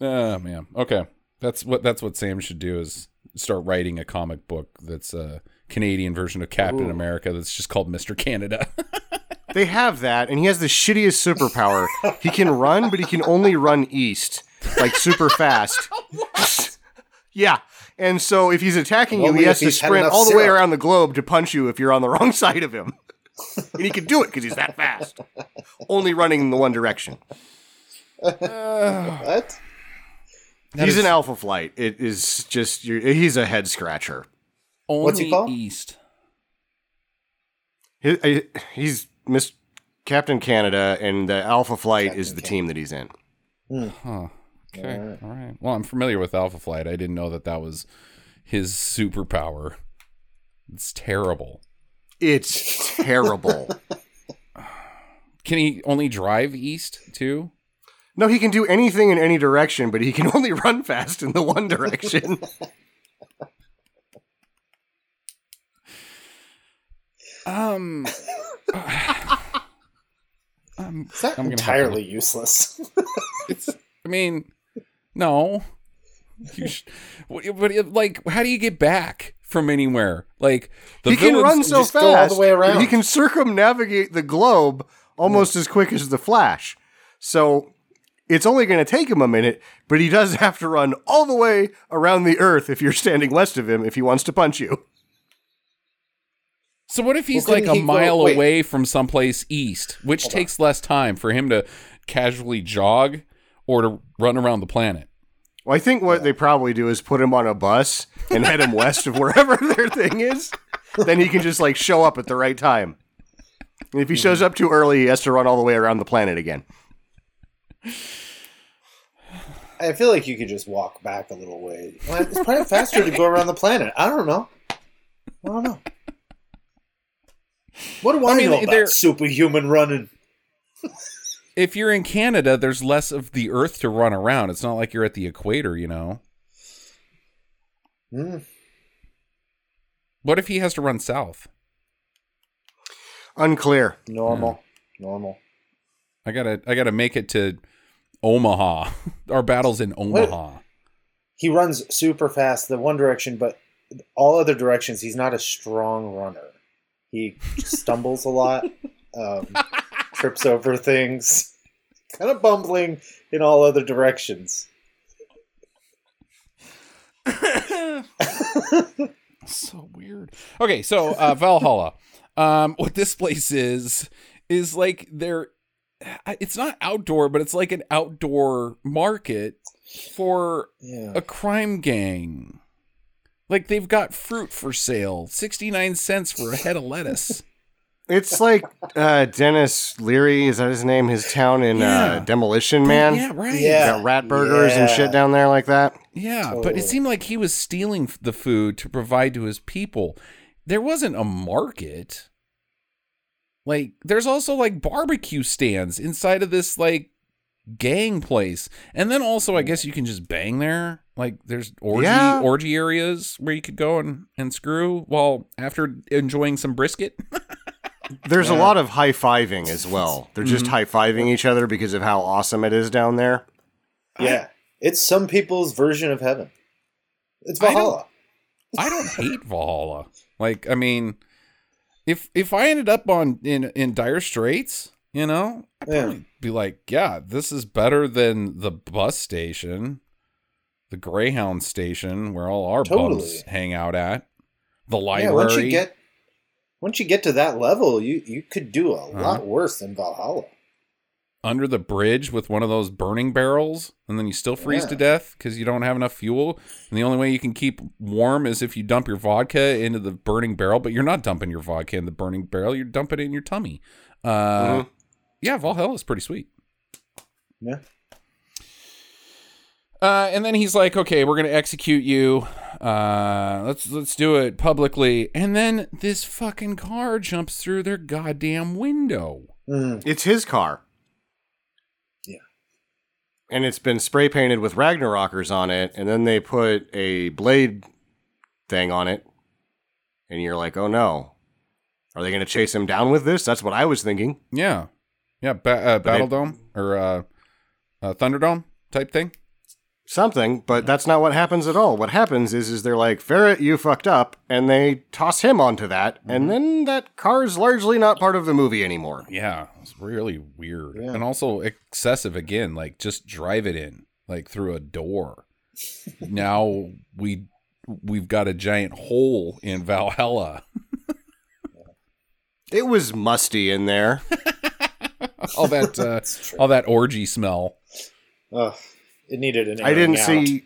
Oh man. Okay, that's what that's what Sam should do is start writing a comic book that's a Canadian version of Captain America that's just called Mister Canada. They have that, and he has the shittiest superpower. he can run, but he can only run east, like super fast. yeah. And so if he's attacking you, he has to sprint all the way around the globe to punch you if you're on the wrong side of him. and he can do it because he's that fast. Only running in the one direction. What? That he's is an alpha flight. It is just you're, he's a head scratcher. only What's he called? East. He, he's Miss Captain Canada, and the Alpha Flight is the team that he's in. Hmm. Huh. Okay. All right. Well, I'm familiar with Alpha Flight. I didn't know that that was his superpower. It's terrible. It's terrible. Can he only drive east too? No, he can do anything in any direction, but he can only run fast in the one direction. Um. um It's not I'm gonna entirely useless. it's. I mean, no. You sh- what- but it, like, how do you get back from anywhere? Like the he can run so just go all the way around. He can circumnavigate the globe almost as quick as the Flash. So it's only going to take him a minute, but he does have to run all the way around the Earth if you're standing west of him if he wants to punch you. So what if he's Well, like a he mile wait. away from someplace east, which takes less time for him to casually jog or to run around the planet? Well, I think what they probably do is put him on a bus and head him west of wherever their thing is. Then he can just like show up at the right time. And if he shows up too early, he has to run all the way around the planet again. I feel like you could just walk back a little way. It's probably faster to go around the planet. I don't know. I don't know. What do I, I mean, know about they're- superhuman running? If you're in Canada, there's less of the Earth to run around. It's not like you're at the equator, you know. Hmm. What if he has to run south? Unclear. Normal. Normal. I gotta, I gotta make it to Omaha. Our battle's in Omaha. He runs super fast the one direction, but all other directions, he's not a strong runner. He stumbles a lot, um, trips over things, kind of bumbling in all other directions. so weird. Okay, so uh, Valhalla. Um, what this place is is like they're. It's not outdoor, but it's like an outdoor market for Yeah. a crime gang. Like they've got fruit for sale, sixty nine cents for a head of lettuce. It's like uh, Denis Leary, is that his name? His town in Yeah. uh, Demolition Man. yeah, right. Yeah. Got rat burgers and shit down there like that. Yeah, but it seemed like he was stealing the food to provide to his people. There wasn't a market. Like, there's also like barbecue stands inside of this like gang place, and then also I guess you can just bang there. Like, there's orgy Yeah. orgy areas where you could go and and screw while after enjoying some brisket. There's a lot of high fiving as well. They're just Mm-hmm. high fiving each other because of how awesome it is down there. Yeah. It's some people's version of heaven. It's I don't- Valhalla. I don't hate Valhalla. Like, I mean, if if I ended up on in in dire straits, you know, I'd Yeah. probably be like, yeah, this is better than the bus station, the Greyhound station where all our Totally. bums hang out at, the Yeah, library. once you get once you get to that level, you you could do a uh-huh. lot worse than Valhalla. Under the bridge with one of those burning barrels, and then you still freeze to death because you don't have enough fuel. And the only way you can keep warm is if you dump your vodka into the burning barrel. But you're not dumping your vodka in the burning barrel; you're dumping it in your tummy. Uh, Mhm. Yeah, Valhalla is pretty sweet. Yeah. Uh, and then he's like, "Okay, we're gonna execute you. Uh, let's let's do it publicly." And then this fucking car jumps through their goddamn window. Mm. It's his car. And it's been spray painted with Ragnarokers on it, and then they put a blade thing on it. And you're like, oh no. Are they going to chase him down with this? That's what I was thinking. Yeah, yeah, ba- uh, they- Battle Dome or uh, uh, Thunderdome type thing. Something, but that's not what happens at all. What happens is, is they're like, Ferret, you fucked up, and they toss him onto that, and then that car's largely not part of the movie anymore. Yeah, really weird Yeah. and also excessive again. Like just drive it in like through a door. now we we've got a giant hole in Valhalla. It was musty in there. all that uh, all that orgy smell. Ugh, it needed an. I didn't out. see.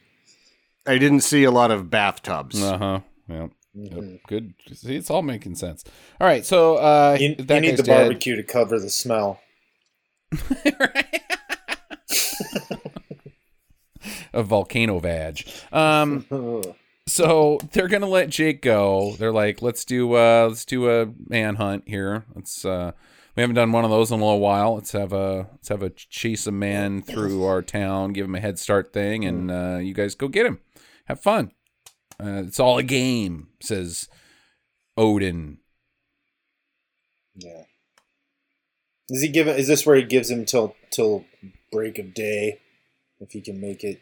I didn't see a lot of bathtubs. Uh huh. Yep. Mhm. Good. See, it's all making sense. All right. So uh, You, you need the dead. barbecue to cover the smell. a volcano vag. Um, so they're gonna let Jake go. They're like, let's do uh let's do a manhunt here. Let's uh we haven't done one of those in a little while. Let's have a let's have a chase a man through our town, give him a head start thing, and uh you guys go get him. Have fun. Uh, it's all a game, says Odin. Yeah. Is he give? Is this where he gives him till till break of day, if he can make it?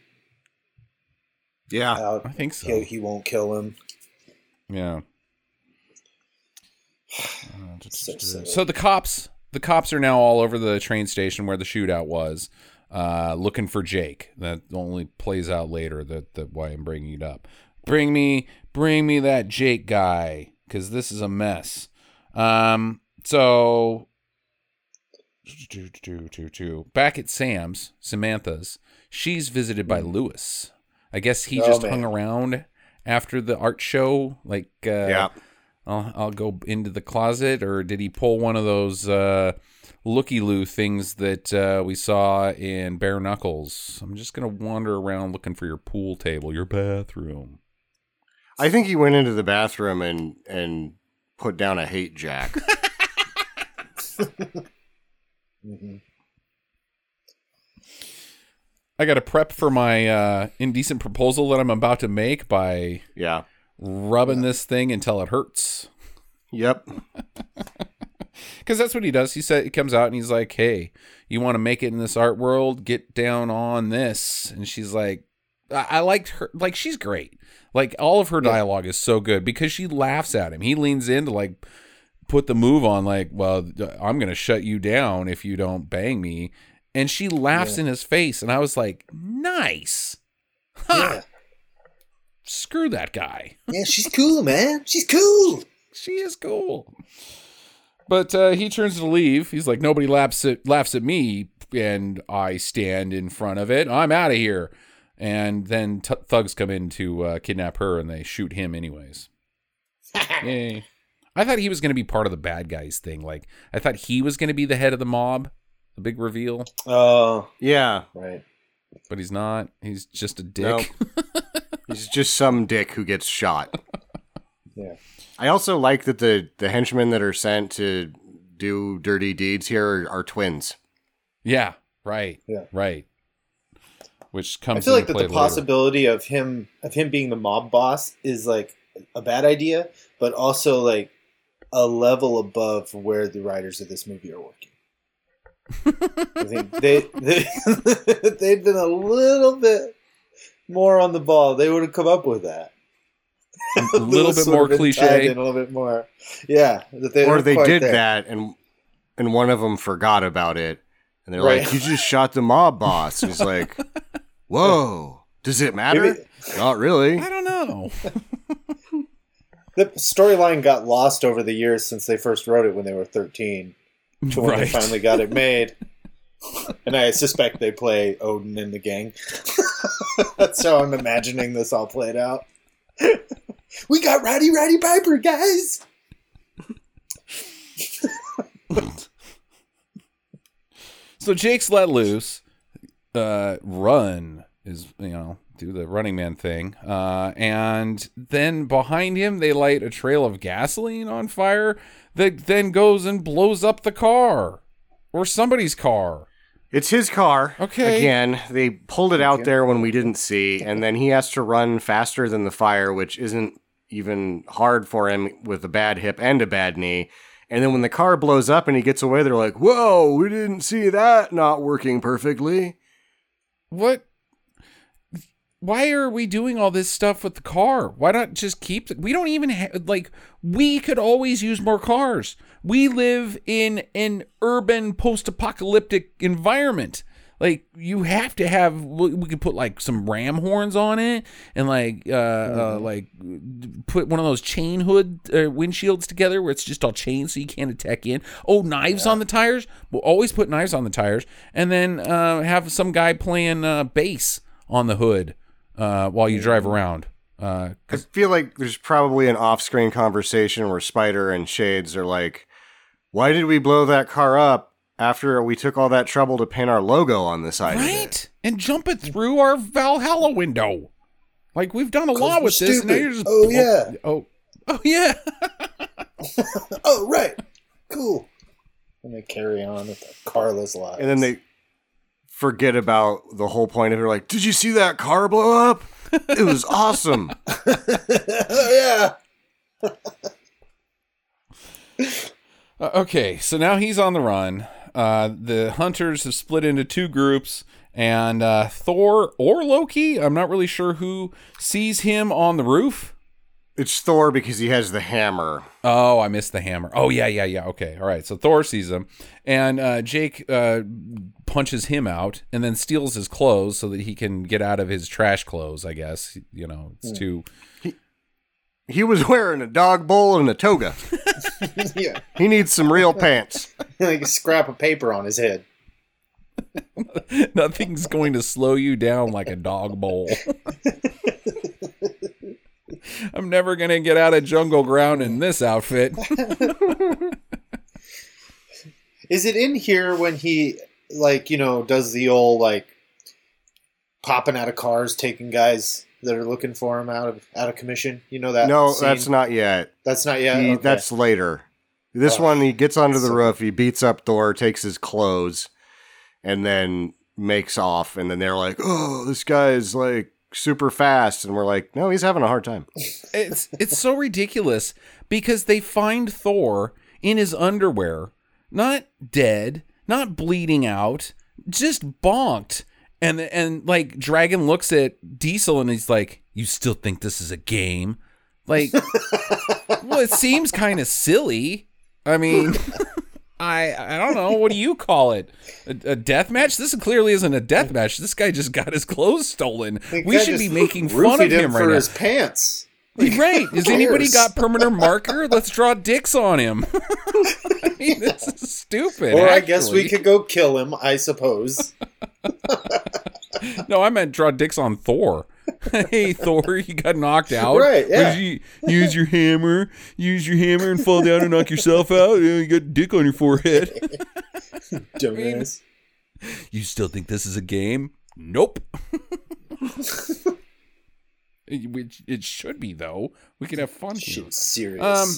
Yeah. out. I think so. He, he won't kill him. Yeah. So silly. So the cops, the cops are now all over the train station where the shootout was, uh, looking for Jake. That only plays out later. That that why I'm bringing it up. Bring me, bring me that Jake guy, because this is a mess. Um. So. Back at Sam's, Samantha's, she's visited by Lewis. I guess he Oh, just man. hung around after the art show. Like, uh, Yeah. I'll, I'll go into the closet, or did he pull one of those uh, looky loo things that uh, we saw in Bare Knuckles? I'm just gonna wander around looking for your pool table, your bathroom. I think he went into the bathroom and and put down a hate jack. Mhm. I got to prep for my uh, indecent proposal that I'm about to make by yeah. rubbing this thing until it hurts. Yep. Because that's what he does. He said he comes out and he's like, "Hey, you want to make it in this art world? Get down on this." And she's like, "I, liked her. Like she's great. Like all of her dialogue is so good because she laughs at him. He leans in to like put the move on. Like, well, I'm gonna shut you down if you don't bang me." And she laughs in his face, and I was like, "Nice." Ha! Yeah. Screw that guy. yeah, she's cool, man. She's cool. she is cool. But uh, he turns to leave. He's like, nobody laughs at laughs at me, and I stand in front of it. I'm out of here. And then t- thugs come in to uh, kidnap her, and they shoot him anyways. Yay! I thought he was going to be part of the bad guys thing. Like I thought he was going to be the head of the mob, the big reveal. Oh, Yeah. right. But he's not. He's just a dick. He's just some dick who gets shot. Yeah. I also like that the the henchmen that are sent to do dirty deeds here are, are twins. yeah. Right. Yeah. Right. Which comes. I comes. feel like that the later. possibility of him of him being the mob boss is like a bad idea, but also like a level above where the writers of this movie are working. I think they they they've been a little bit more on the ball. They would have come up with that. a little bit more cliche. a little bit more. Yeah, that they or they did there. that and and one of them forgot about it and they're Right. like you just shot the mob boss and he's like whoa does it matter Maybe- not really I don't know. The storyline got lost over the years since they first wrote it when they were thirteen. to when they finally got it made. and I suspect they play Odin in the gang. That's how I'm imagining this all played out. we got Rowdy Roddy Piper, guys. So Jake's let loose. Uh, run is you know do the running man thing. Uh, and then behind him they light a trail of gasoline on fire that then goes and blows up the car or somebody's car. it's his car Okay. again they pulled it out there when we didn't see and then he has to run faster than the fire which isn't even hard for him with a bad hip and a bad knee and then when the car blows up and he gets away they're like whoa we didn't see that not working perfectly What? Why are we doing all this stuff with the car? Why not just keep? The, we don't even have like we could always use more cars. We live in an urban post-apocalyptic environment. Like you have to have. We we could put like some ram horns on it, and like uh, uh like put one of those chain hood uh, windshields together where it's just all chain so you can't attack in. Oh, knives on the tires. We'll always put knives on the tires, and then uh, have some guy playing uh, bass on the hood uh, while you drive around. Uh, I feel like there's probably an off-screen conversation where Spider and Shades are like, "Why did we blow that car up after we took all that trouble to paint our logo on the side right, and jump it through our Valhalla window. Like we've done a lot we're with this. and now you're just- Oh, yeah. Oh, oh yeah. Oh, right. Cool. And they carry on with the Carla's lives. And then they forget about the whole point of it. They're like, "Did you see that car blow up? It was awesome." oh, yeah. Uh, okay, so now he's on the run. Uh, the hunters have split into two groups, And uh, Thor or Loki, I'm not really sure who sees him on the roof. It's Thor because he has the hammer. Oh, I missed the hammer. Oh, yeah, yeah, yeah. Okay. All right. So Thor sees him, and uh, Jake uh, punches him out and then steals his clothes so that he can get out of his trash clothes, I guess. You know, it's too. He was wearing a dog bowl and a toga. yeah, He needs some real pants. like a scrap of paper on his head. Nothing's going to slow you down like a dog bowl. I'm never going to get out of Jungleground in this outfit. Is it in here when he like you know does the old like popping out of cars, taking guys that are looking for him out of out of commission? You know that? No, scene? that's not yet. that's not yet. He, Okay. That's later. This Oh, one, he gets onto the so- roof, he beats up Thor, takes his clothes, and then makes off. And then they're like, "Oh, this guy is like super fast," and we're like, "No, he's having a hard time." it's it's so ridiculous because they find Thor in his underwear, not dead, not bleeding out, just bonked. And and like Dragon looks at Diesel and he's like, "You still think this is a game?" Like, well, it seems kind of silly. I mean, I I don't know. What do you call it? A, a death match? This clearly isn't a death match. This guy just got his clothes stolen. We should be making fun of him right for now. his pants. Right. Has anybody got permanent marker? Let's draw dicks on him. I mean, this is stupid. Or I guess we could go kill him. I suppose. No, I meant draw dicks on Thor. hey, Thor, you got knocked out. Right, yeah. You use your hammer, use your hammer and fall down and knock yourself out. You, got dick on your forehead. Dumbass. you still think this is a game? Nope. It- Which it should be though. We could have fun. Shit, serious. Um,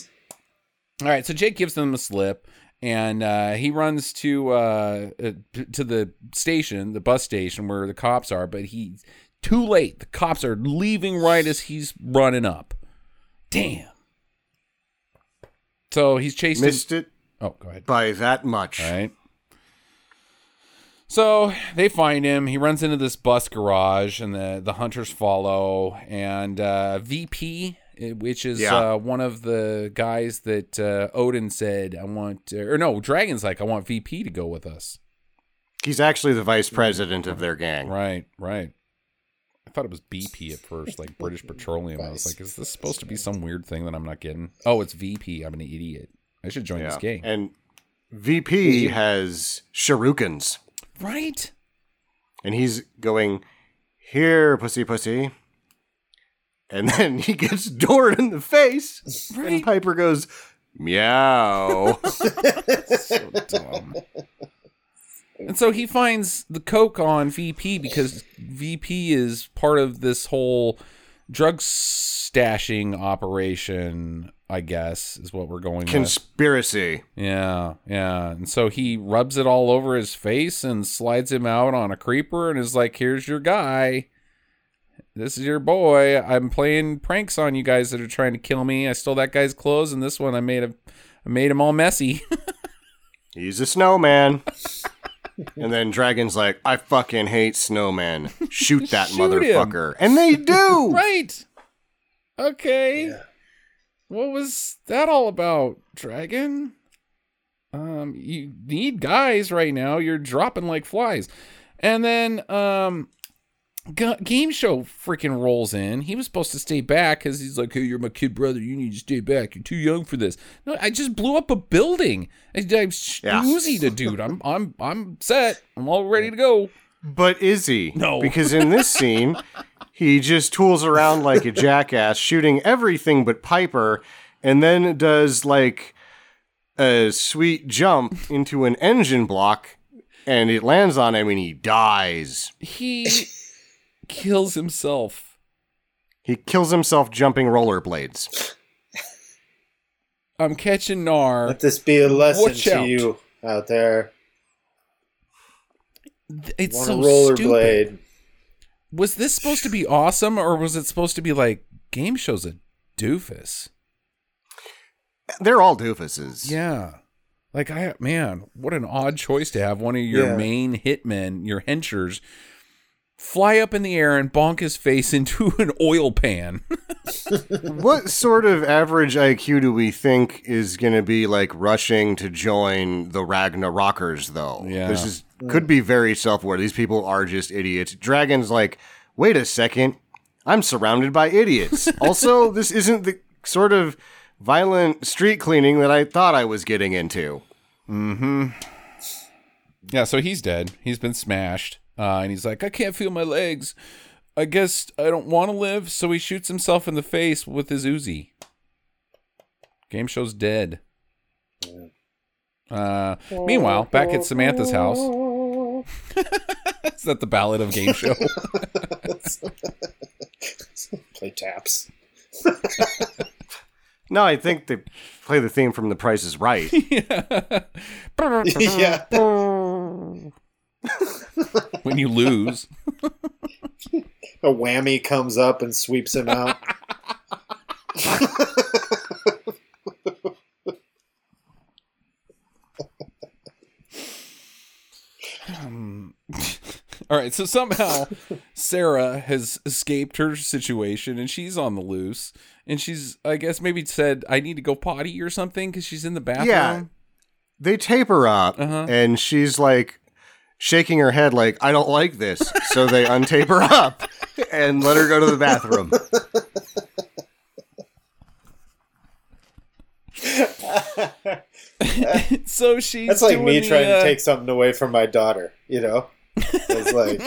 All right, so Jake gives them a slip, and uh, he runs to uh, uh, to the station, the bus station where the cops are. But he's too late. The cops are leaving right as he's running up. Damn. So he's chasing. Missed it oh, go ahead. by that much. All right. So they find him. He runs into this bus garage, and the the hunters follow. And uh, VP, which is Yeah. uh, one of the guys that uh, Odin said, "I want," or no, Dragon's like, "I want VP to go with us." He's actually the vice president of their gang. Right, right. I thought it was BP at first, like British Petroleum. I was like, "Is this supposed to be some weird thing that I'm not getting?" Oh, it's VP. I'm an idiot. I should join this Yeah. gang. And VP has shurikens. right. and he's going here pussy pussy and then he gets doored in the face Right. and piper goes meow so dumb. And so he finds the coke on VP because VP is part of this whole drug stashing operation, I guess, is what we're going with. conspiracy Yeah, yeah. And so he rubs it all over his face and slides him out on a creeper and is like, "Here's your guy. This is your boy. I'm playing pranks on you guys that are trying to kill me. I stole that guy's clothes, and this one I made him, I made him all messy." he's a snowman and then dragon's like i fucking hate snowmen shoot that Shoot him. motherfucker and they do right. Okay. What was that all about, Dragon? Um, you need guys right now. You're dropping like flies. And then, um, G- game show freaking rolls in. He was supposed to stay back because he's like, "Hey, you're my kid brother. You need to stay back. You're too young for this." No, I just blew up a building. I, I'm Yeah. Uzi to dude. I'm I'm I'm set. I'm all ready to go. But is he? No. Because in this scene, he just tools around like a jackass, shooting everything but Piper, and then does like a sweet jump into an engine block, and it lands on him and he dies. He kills himself. He kills himself jumping rollerblades. I'm catching Nar. Let this be a lesson Watch to out. you out there. It's Want so a rollerblade? stupid. Was this supposed to be awesome, or was it supposed to be like game shows a doofus? They're all doofuses. Yeah, Like I man, what an odd choice to have one of your Yeah. main hitmen, your henchers, fly up in the air and bonk his face into an oil pan. what sort of average IQ do we think is going to be like rushing to join the Ragnarokers, though? Yeah. This is could be very self aware. These people are just idiots. Dragon's like, wait a second, I'm surrounded by idiots. also, this isn't the sort of violent street cleaning that I thought I was getting into. Mhm. Yeah, so he's dead. He's been smashed. Uh, and he's like, I can't feel my legs. I guess I don't want to live. So he shoots himself in the face with his Uzi. Game show's dead. Uh, meanwhile, back at Samantha's house. Is that the ballad of game show? Play taps. No, I think they play the theme from The Price is Right. yeah. When you lose. A whammy comes up and sweeps him out. um, All right, so somehow Sarah has escaped her situation and she's on the loose. And she's, I guess, maybe said, I need to go potty or something because she's in the bathroom. Yeah. They tape her up, Uh-huh. and she's like shaking her head, like, I don't like this. So they untape her up and let her go to the bathroom. So she's. That's like me doing the, trying uh, to take something away from my daughter, you know? It's like,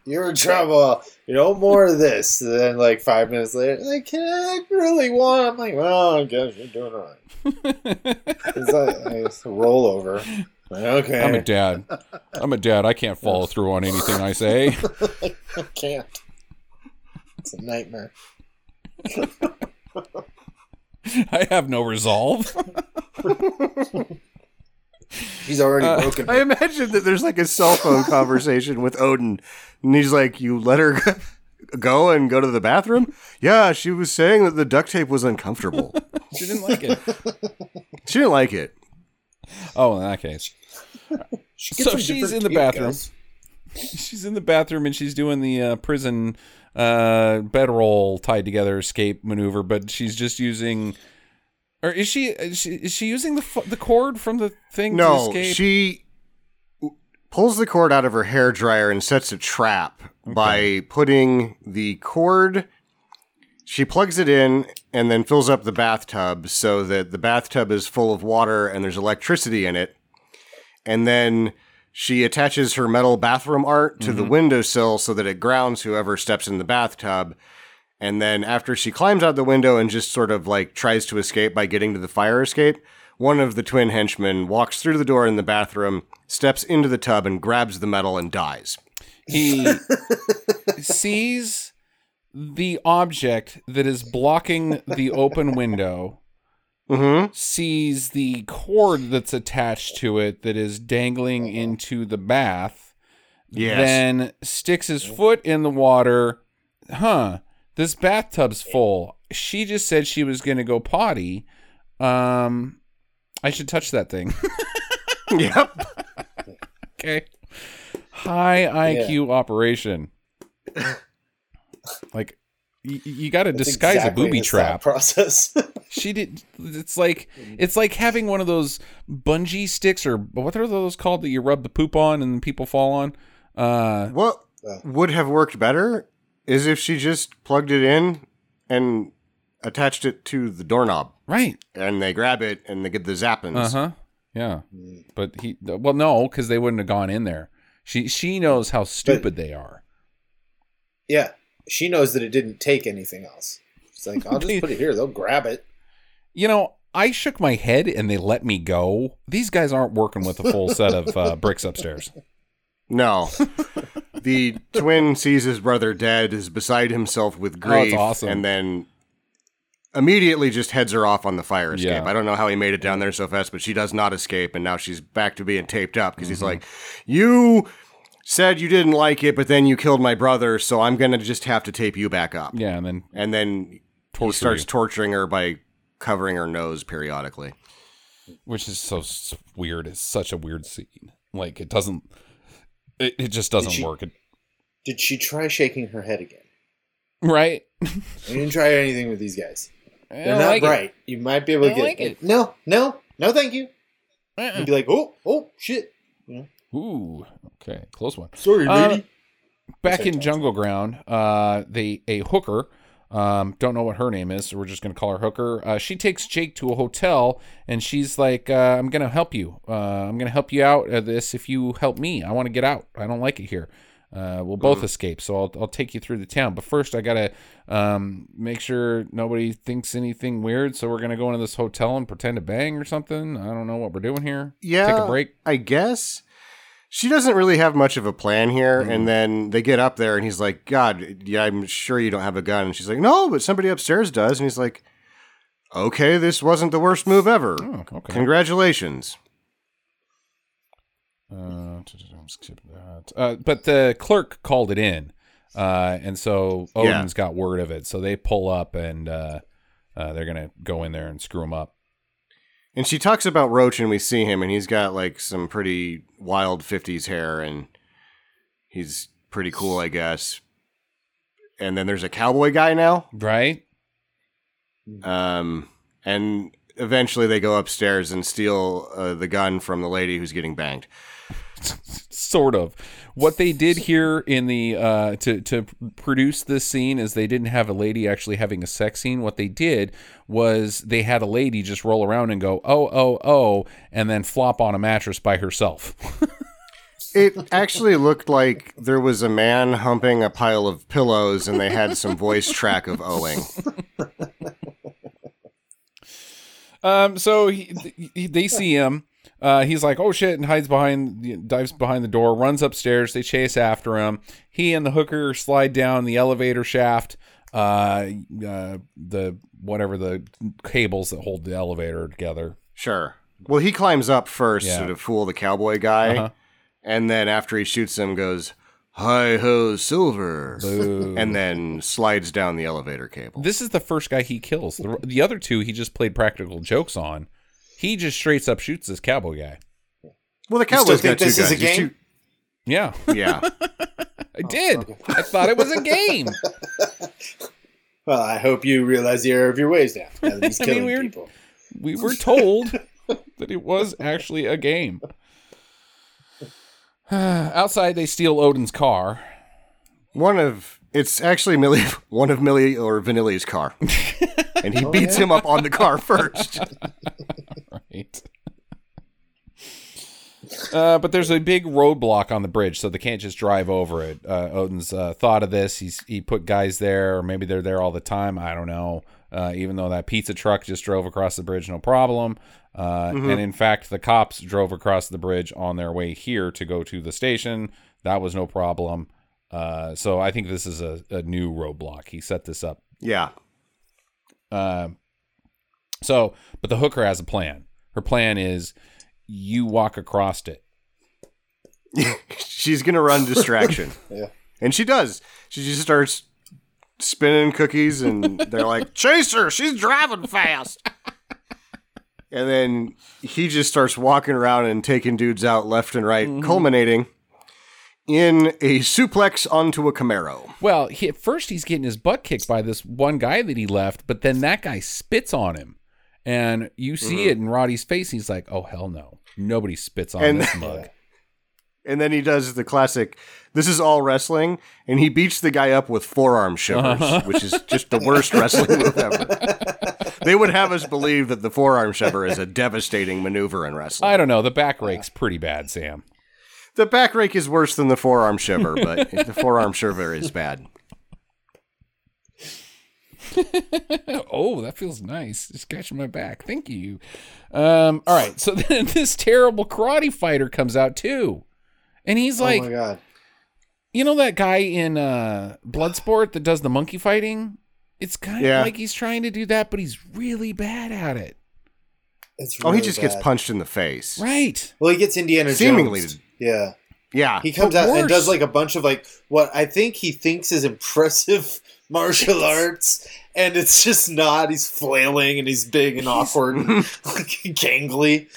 you're in trouble. You know, more of this. And then, like, five minutes later, like, can I really want? I'm like, well, I guess you're doing all right. It's like, I just roll over. Like, okay. I'm a dad. I'm a dad. I can't follow through on anything I say. I can't. It's a nightmare. I have no resolve. He's already Uh, broken. I imagine that there's like a cell phone conversation with Odin, and he's like, You let her go and go to the bathroom? Yeah, she was saying that the duct tape was uncomfortable. She didn't like it. she didn't like it. Oh, in that case. She so she's in the bathroom. guys. She's in the bathroom and she's doing the uh, prison uh, bedroll tied together escape maneuver, but she's just using. Or is she? Is she, is she using the fu- the cord from the thing to No, she pulls the cord out of her hair dryer and sets a trap by putting the cord. She plugs it in and then fills up the bathtub so that the bathtub is full of water and there's electricity in it. And then she attaches her metal bathroom art to the mm-hmm. windowsill so that it grounds whoever steps in the bathtub. And then after she climbs out the window and just sort of like tries to escape by getting to the fire escape, one of the twin henchmen walks through the door in the bathroom, steps into the tub and grabs the metal and dies. he sees the object that is blocking the open window Mm-hmm. sees the cord that's attached to it that is dangling into the bath Yes. then sticks his foot in the water. Huh this bathtub's full. She just said she was going to go potty. Um i should touch that thing. Yep. okay. High iq operation. Like y- you got to disguise exactly a booby trap. process. she did it's like it's like having one of those bungee sticks or what are those called that you rub the poop on and people fall on? Uh What would have worked better is if she just plugged it in and attached it to the doorknob. right. And they grab it and they get the zappins. uh-huh. Yeah. But he well no because they wouldn't have gone in there. She she knows how stupid they are. Yeah, she knows that it didn't take anything else. She's like, I'll just put it here. They'll grab it. you know i shook my head and they let me go these guys aren't working with a full set of uh, bricks upstairs No. the twin sees his brother dead, is beside himself with Oh, grief, it's awesome. and then immediately just heads her off on the fire escape. Yeah. I don't know how he made it down there so fast, but she does not escape, and now she's back to being taped up because Mm-hmm. he's like, You said you didn't like it, but then you killed my brother, so I'm gonna just have to tape you back up. yeah and then And then he starts you. torturing her by covering her nose periodically. which is so weird. It's such a weird scene. Like it doesn't. It, it just doesn't she- work. It, Did she try shaking her head again? right? I didn't try anything with these guys. I They're don't not like it. You might be able to I don't get like it. No, no, no, thank you. Uh-uh. You'd be like, oh, oh, shit. Ooh, okay, close one. Sorry, Uh. Back in Jungleground, uh, they a hooker. Um, don't know what her name is, so we're just gonna call her Hooker. Uh, she takes Jake to a hotel, and she's like, uh, "I'm gonna help you. Uh, I'm gonna help you out of this if you help me. I want to get out. I don't like it here. Uh, we'll both escape. So I'll I'll take you through the town. But first, I gotta um, make sure nobody thinks anything weird. So we're gonna go into this hotel and pretend to bang or something. I don't know what we're doing here. Yeah. take a break. I guess. She doesn't really have much of a plan here. And then they get up there and he's like, God, yeah, I'm sure you don't have a gun. And she's like, No, but somebody upstairs does. And he's like, Okay, this wasn't the worst move ever. Oh, okay. Congratulations. Uh, skip that. Uh, but the clerk called it in, uh, and so Yeah. Odin's got word of it. So they pull up, and uh, uh, they're gonna go in there and screw him up. And she talks about Roach and we see him and he's got like some pretty wild 50s hair and he's pretty cool, I guess. And then there's a cowboy guy now. Right? Um, and eventually they go upstairs and steal uh, the gun from the lady who's getting banged. Sort of. What they did here in the uh, to to produce this scene is they didn't have a lady actually having a sex scene. What they did was they had a lady just roll around and go oh oh oh, and then flop on a mattress by herself. It actually looked like there was a man humping a pile of pillows and they had some voice track of owing. Um, so he, he, they see him. Uh, he's like, "Oh shit!" and hides behind, dives behind the door, runs upstairs. They chase after him. He and the hooker slide down the elevator shaft. Uh, uh, the whatever the cables that hold the elevator together. Sure. Well, he climbs up first Yeah. to fool the cowboy guy, Uh-huh. and then after he shoots him, goes "Hi ho, silver," Boo. and then slides down the elevator cable. This is the first guy he kills. The, the other two he just played practical jokes on. He just straight up shoots this cowboy guy. well, the still cowboy's think got two this is guns. a game? two- Yeah, yeah. I did. I thought it was a game. Well, I hope you realize the error of your ways now. Now that he's I mean, killing we're- people. We were told that it was actually a game. Outside, they steal Odin's car. One of it's actually Milli, one of Milli or Vanilli's car, and he beats him up on the car first. Right. Uh, but there's a big roadblock on the bridge, so they can't just drive over it. Uh, Odin's uh, thought of this. He's he put guys there, or maybe they're there all the time. I don't know. Uh, even though that pizza truck just drove across the bridge, no problem. Uh, And in fact, the cops drove across the bridge on their way here to go to the station. That was no problem. Uh, so I think this is a, a new roadblock. He set this up Yeah, um, so, but the hooker has a plan. Her plan is you walk across it. she's gonna run distraction. Yeah. and she does. She just starts spinning cookies, and they're like, "Chase her! She's driving fast." and then he just starts walking around and taking dudes out left and right, culminating in a suplex onto a Camaro. Well, he, at first he's getting his butt kicked by this one guy that he left, but then that guy spits on him, and you see mm-hmm. it in Roddy's face. He's like, "Oh hell no, nobody spits on And- this mug." And then he does the classic, this is all wrestling, and he beats the guy up with forearm shivers, uh-huh. which is just the worst wrestling move ever. they would have us believe that the forearm shiver is a devastating maneuver in wrestling. I don't know. The back rake's pretty bad, Sam. The back rake is worse than the forearm shiver, but the forearm shiver is bad. oh, that feels nice. Just scratching my back. Thank you. Um, all right. So then this terrible karate fighter comes out too. And he's like, oh my god. you know that guy in uh Bloodsport that does the monkey fighting? It's kind Yeah. of like he's trying to do that, but he's really bad at it. It's Oh, he really just gets punched in the face. Right. Well, he gets Indiana Seemingly. Jones. Yeah. Yeah. He comes But out and does like a bunch of like what I think he thinks is impressive martial arts, and it's just not. He's flailing and he's big and awkward, and gangly.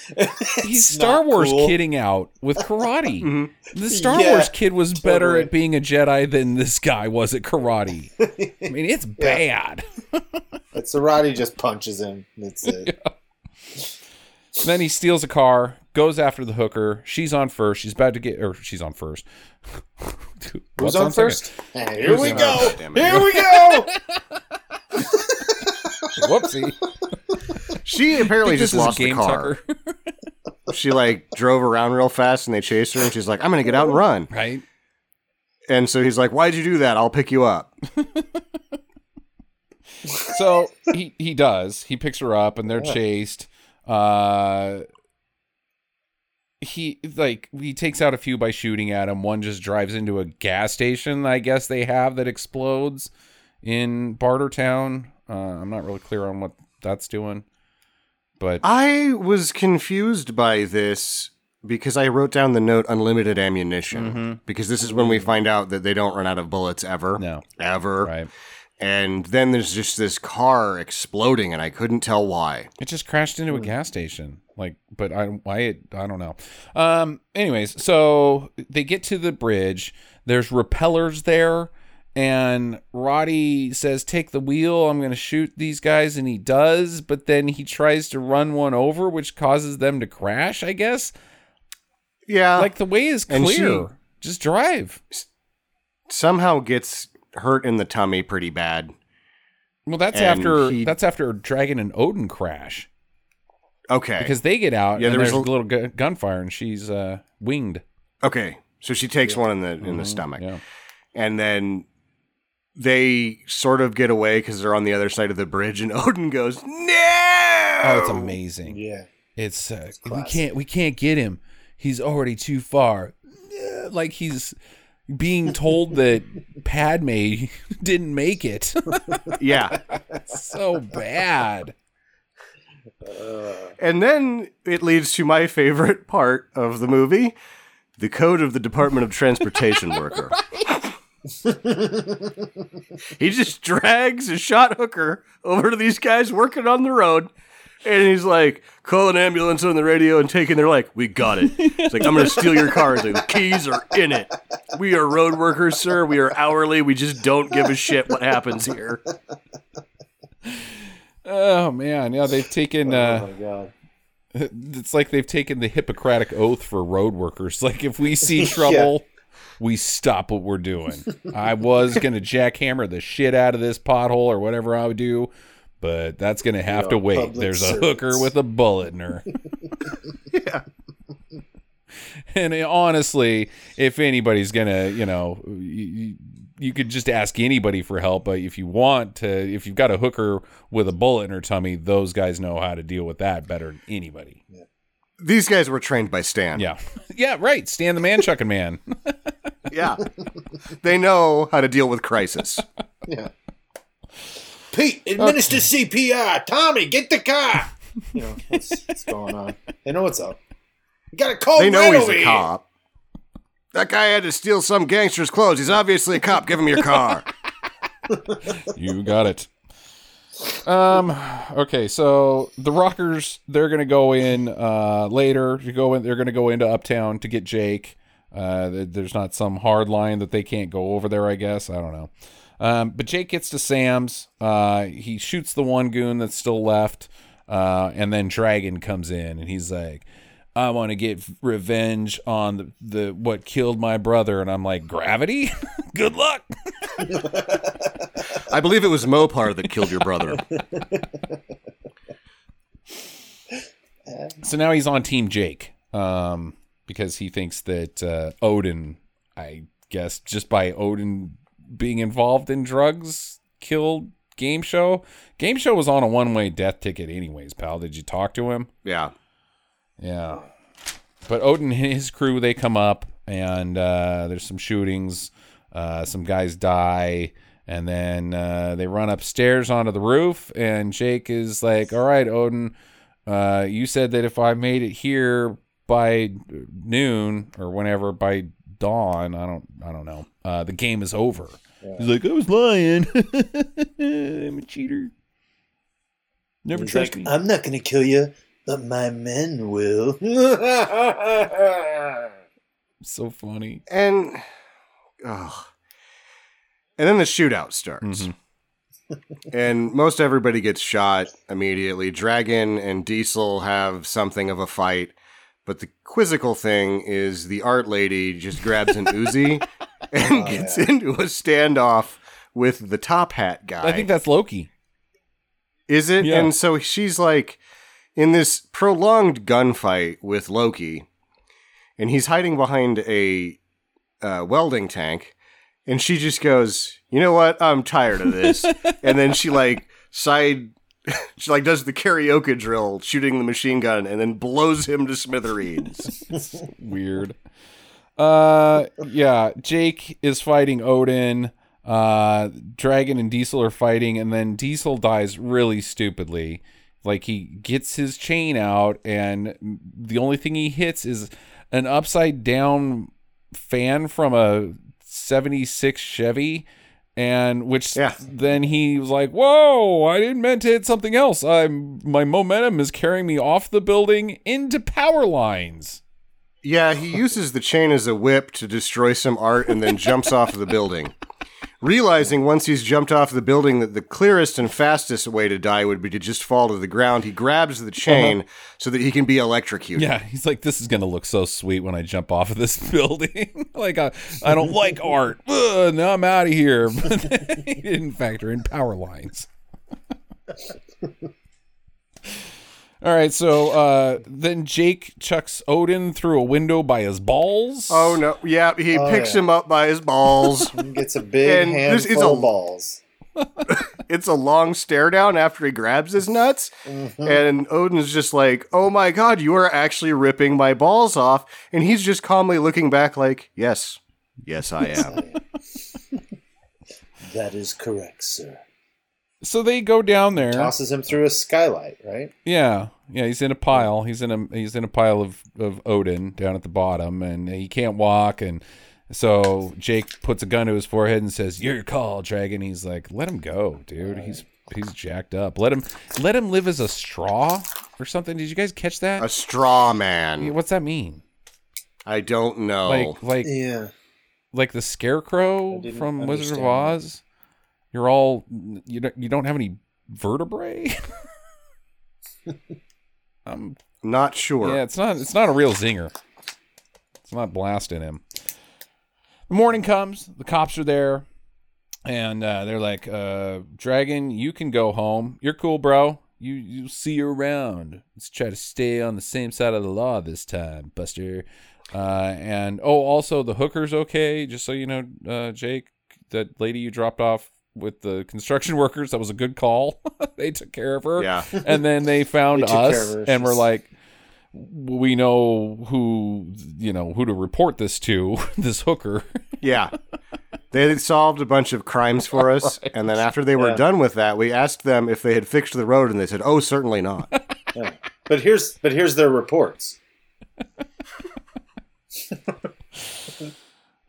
He's Star Wars cool. kidding out with karate. Mhm. The Star Yeah, Wars kid was better at being a Jedi than this guy was at karate. I mean, it's bad. But Sarati just punches him. That's it. Then he steals a car, goes after the hooker. She's on first. She's about to get, or she's on first. Who's What's on first? And here we on- go. Oh, damn it. Here we go. Whoopsie. She apparently just is a lost the game car. tucker, She like drove around real fast and they chased her and she's like, I'm gonna get out and run. right? And so he's like, Why'd you do that? I'll pick you up. So he he does. He picks her up and they're Yeah. chased. Uh he like he takes out a few by shooting at him. One just drives into a gas station, I guess they have that explodes in Bartertown. Uh, I'm not really clear on what that's doing. But I was confused by this because I wrote down the note unlimited ammunition. Mhm. Because this is when we find out that they don't run out of bullets ever. no, Ever. right. And then there's just this car exploding and I couldn't tell why. It just crashed into a gas station. Like, but I why it I don't know. Um anyways, so they get to the bridge. There's repellers there and Roddy says take the wheel. I'm going to shoot these guys and he does, but then he tries to run one over which causes them to crash, I guess. Yeah. Like the way is clear. she- just drive. somehow gets hurt in the tummy pretty bad. Well, that's And after he- that's after Dragon and Odin crash Okay. because they get out Yeah, and there was there's a a- little gu- gunfire and she's uh winged. okay. So she takes one in the in the Mhm, stomach. Yeah. and then they sort of get away because they're on the other side of the bridge, and Odin goes, "No!" Oh, it's amazing. Yeah. It's uh, we can't we can't get him. He's already too far. Like he's being told that Padme didn't make it. Yeah, so bad. Uh. and then it leads to my favorite part of the movie: the code of the Department of Transportation worker. he just drags a shot hooker over to these guys working on the road. And he's like, call an ambulance on the radio and take it. And they're like, we got it. It's like, I'm going to steal your car. It's like, the keys are in it. We are road workers, sir. We are hourly. We just don't give a shit what happens here. Oh man, yeah, they've taken Oh uh my god. it's like they've taken the Hippocratic oath for road workers. Like if we see trouble, we stop what we're doing. I was gonna jackhammer the shit out of this pothole or whatever I would do, but that's gonna have are to wait. There's a hooker with a bullet in her. Yeah. And uh, honestly, if anybody's gonna, you know, you, you could just ask anybody for help. But if you want to, if you've got a hooker with a bullet in her tummy, those guys know how to deal with that better than anybody. These guys were trained by Stan. Yeah, yeah, right. Stan the man chucking man. Yeah. they know how to deal with crisis. Yeah. Pete, administer CPR. Tommy, get the car. You know what's, what's going on. They know what's up. You got a cold They know he's a here. cop. That guy had to steal some gangster's clothes. He's obviously a cop. Give him your car. You got it. Um. Okay. So the Rockers, they're gonna go in uh later. To go in, they're gonna go into Uptown to get Jake. Uh, there's not some hard line that they can't go over there. I guess I don't know. Um, but Jake gets to Sam's. Uh, he shoots the one goon that's still left. Uh, and then Dragon comes in and he's like, "I want to get revenge on the, the what killed my brother." And I'm like, "Gravity? Good luck." I believe it was Mopar that killed your brother. So now he's on Team Jake, um, because he thinks that uh, Odin, I guess, just by Odin being involved in drugs, killed Game Show. Game Show was on a one-way death ticket, anyways. Pal, did you talk to him? Yeah. Yeah. But Odin and his crew, they come up, and uh, there's some shootings. Uh, some guys die, and then uh, they run upstairs onto the roof. And Jake is like, "All right, Odin, uh, you said that if I made it here by noon or whenever by dawn, I don't, I don't know, uh, the game is over." He's like, I was lying. I'm a cheater. Never He's trust like, me. I'm not going to kill you, but my men will. so funny. And oh. And then the shootout starts. Mhm. and most everybody gets shot immediately. Dragon and Diesel have something of a fight, but the quizzical thing is the art lady just grabs an Uzi and Oh, gets yeah. into a standoff with the top hat guy. I think that's Loki. Is it? Yeah. And so she's like in this prolonged gunfight with Loki, and he's hiding behind a uh, welding tank, and she just goes, "You know what? I'm tired of this." and then she like side. She like does the karaoke drill, shooting the machine gun, and then blows him to smithereens. Weird. Uh, yeah. Jake is fighting Odin. Uh, Dragon and Diesel are fighting, and then Diesel dies really stupidly. Like he gets his chain out, and the only thing he hits is an upside down fan from a '76 Chevy. And which Yeah. then he was like, "Whoa! I didn't meant to hit something else. I'm my momentum is carrying me off the building into power lines." Yeah, he uses the chain as a whip to destroy some art and then jumps off the building. Realizing once he's jumped off the building that the clearest and fastest way to die would be to just fall to the ground, he grabs the uh-huh. chain so that he can be electrocuted. Yeah, he's like, this is gonna look so sweet when I jump off of this building. like, I, I don't like art. Ugh, now I'm out of here. But he didn't factor in power lines. All right, so uh, then Jake chucks Odin through a window by his balls. Oh no! Yeah, he Oh, picks yeah. him up by his balls. He gets a big And this handful is a- of balls. it's a long stare down after he grabs his nuts, Mm-hmm. and Odin's just like, "Oh my god, you are actually ripping my balls off," and he's just calmly looking back, like, "Yes, yes, I am." That is correct, sir. So they go down there. Tosses him through a skylight, right? Yeah, yeah, he's in a pile. He's in a he's in a pile of of Odin down at the bottom, and he can't walk. And so Jake puts a gun to his forehead and says, "Your call, Dragon." He's like, "Let him go, dude. He's he's jacked up. Let him let him live as a straw or something." Did you guys catch that? a straw man. What's that mean? I don't know. Like like Yeah. like the scarecrow I didn't from Wizard of understand Oz? You're all you don't you don't have any vertebrae. I'm Not sure. Yeah, it's not it's not a real zinger. It's not blasting him. The morning comes, the cops are there, and uh, they're like, uh, Dragon, you can go home. You're cool, bro. You you see you around. Let's try to stay on the same side of the law this time, Buster. Uh, and oh, also the hooker's okay. Just so you know, uh, Jake, that lady you dropped off with the construction workers, that was a good call. they took care of her Yeah. and then they found They us and we're like we know who you know who to report this to this hooker Yeah. They had solved a bunch of crimes for us, and then after they were Yeah. done with that, we asked them if they had fixed the road, and they said, "Oh, certainly not." yeah. But here's but here's their reports.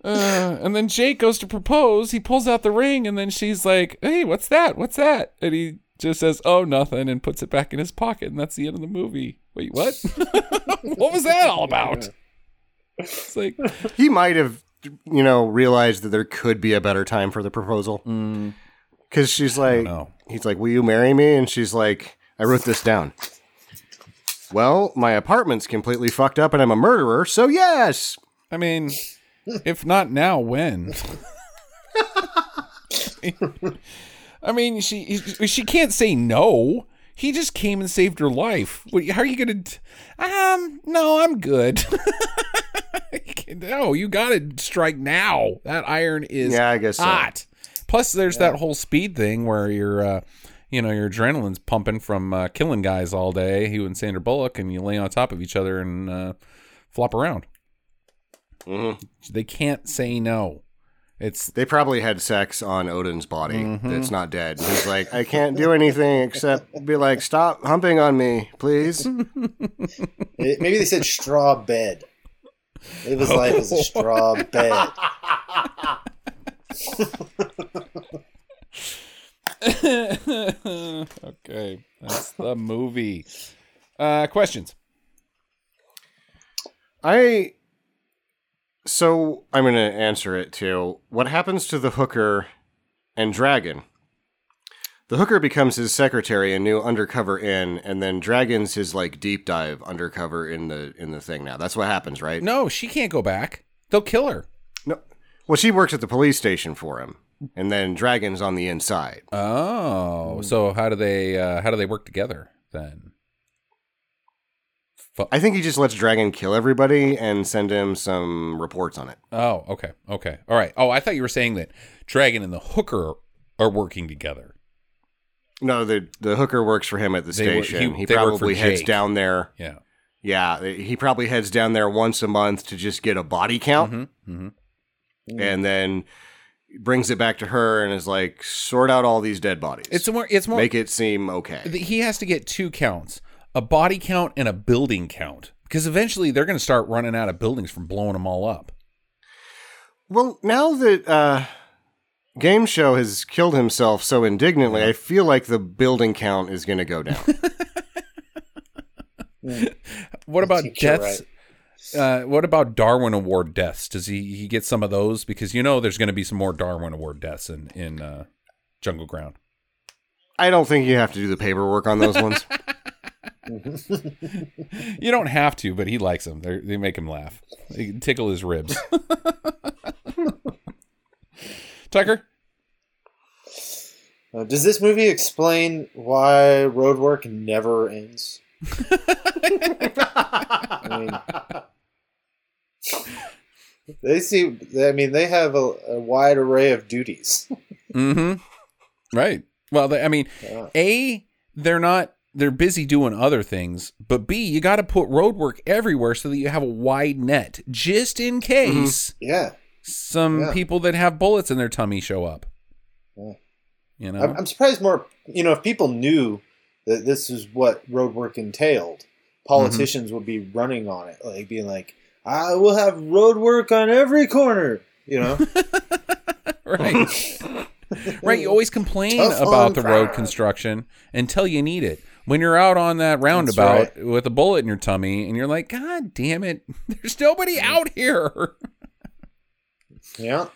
Uh, and then jake goes to propose. He pulls out the ring and then she's like hey what's that? What's that? And he just says oh nothing and puts it back in his pocket and that's the end of the movie. Wait what? What was that all about? It's like he might have, you know, realized that there could be a better time for the proposal. Mm, because she's like, no he's like, "Will you marry me?" And she's like, "I wrote this down." Well, my apartment's completely fucked up, and I'm a murderer, so yes. I mean, if not now, when? I mean, she she can't say no. He just came and saved her life. What, how are you gonna? t- Um, no, I'm good. no, you gotta strike now. That iron is Yeah, I guess so. hot. Plus, there's that whole speed thing where you're, uh, you know, your adrenaline's pumping from uh, killing guys all day. You and Sandra Bullock, and you lay on top of each other and uh, flop around. Mhm. They can't say no. It's They probably had sex on Odin's body Mm-hmm. that's not dead. He's like, I can't do anything except be like, stop humping on me, please. It- maybe they said straw bed. Live his life as a straw bed. okay, that's the movie. Uh, questions? I. So I'm going to answer it too. What happens to the hooker and Dragon? The hooker becomes his secretary and new undercover in, and then Dragon's his like deep dive undercover in the in the thing now. That's what happens, right? No, she can't go back. They'll kill her. No. Well, she works at the police station for him, and then Dragon's on the inside. Oh, so how do they uh, how do they work together then? Fu- I think he just lets Dragon kill everybody and send him some reports on it. Oh, okay, okay, all right. Oh, I thought you were saying that Dragon and the Hooker are working together. No, the the hooker works for him at the They station. he- He, they work for probably heads Jake. down there. Yeah. Yeah, he probably heads down there once a month to just get a body count, Mm-hmm. Mm-hmm. and then brings it back to her and is like, sort out all these dead bodies. It's more. It's more. make it seem okay. he has to get two counts: a body count and a building count, because eventually they're going to start running out of buildings from blowing them all up. Well, now that uh, Game Show has killed himself so indignantly, I feel like the building count is going to go down. What about think you're deaths? Uh, what about Darwin Award deaths? Does he he get some of those? Because you know there's going to be some more Darwin Award deaths in in uh, Jungleground. I don't think you have to do the paperwork on those ones. You don't have to, but he likes them. They they make him laugh. They tickle his ribs. Tucker, Uh, does this movie explain why road work never ends? I mean, they see. I mean, they have a, a wide array of duties. Mm-hmm. Right. Well, they, I mean, Yeah. a they're not they're busy doing other things, but b you got to put road work everywhere so that you have a wide net just in mm-hmm. case Yeah, some Yeah. people that have bullets in their tummy show up. Yeah. You know. I'm, I'm surprised more. You know, if people knew that this is what road work entailed, politicians would be running on it, like being like, "I will have road work on every corner." You know, right. right. You always complain Tough about the road construction until you need it. When you're out on that roundabout with a bullet in your tummy and you're like, God damn it, there's nobody out here. yeah.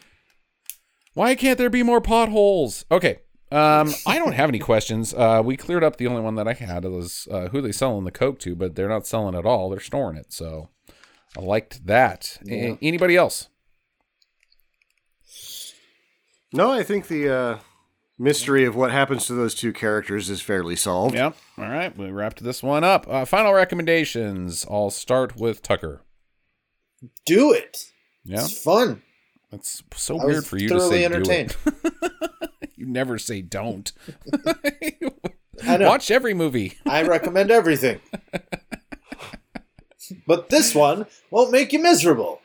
Why can't there be more potholes? Okay. Um, I don't have any questions. Uh, we cleared up the only one that I had was uh, who they selling the coke to, but they're not selling it all. They're storing it. So I liked that. A- anybody else? no, I think the uh, mystery of what happens to those two characters is fairly solved. Yep. All right. We wrapped this one up. Uh, final recommendations. I'll start with Tucker. Do it. Yeah. It's fun. That's so I weird for you to say entertained. do it. you never say don't. I know. Watch every movie. I recommend everything. but this one won't make you miserable.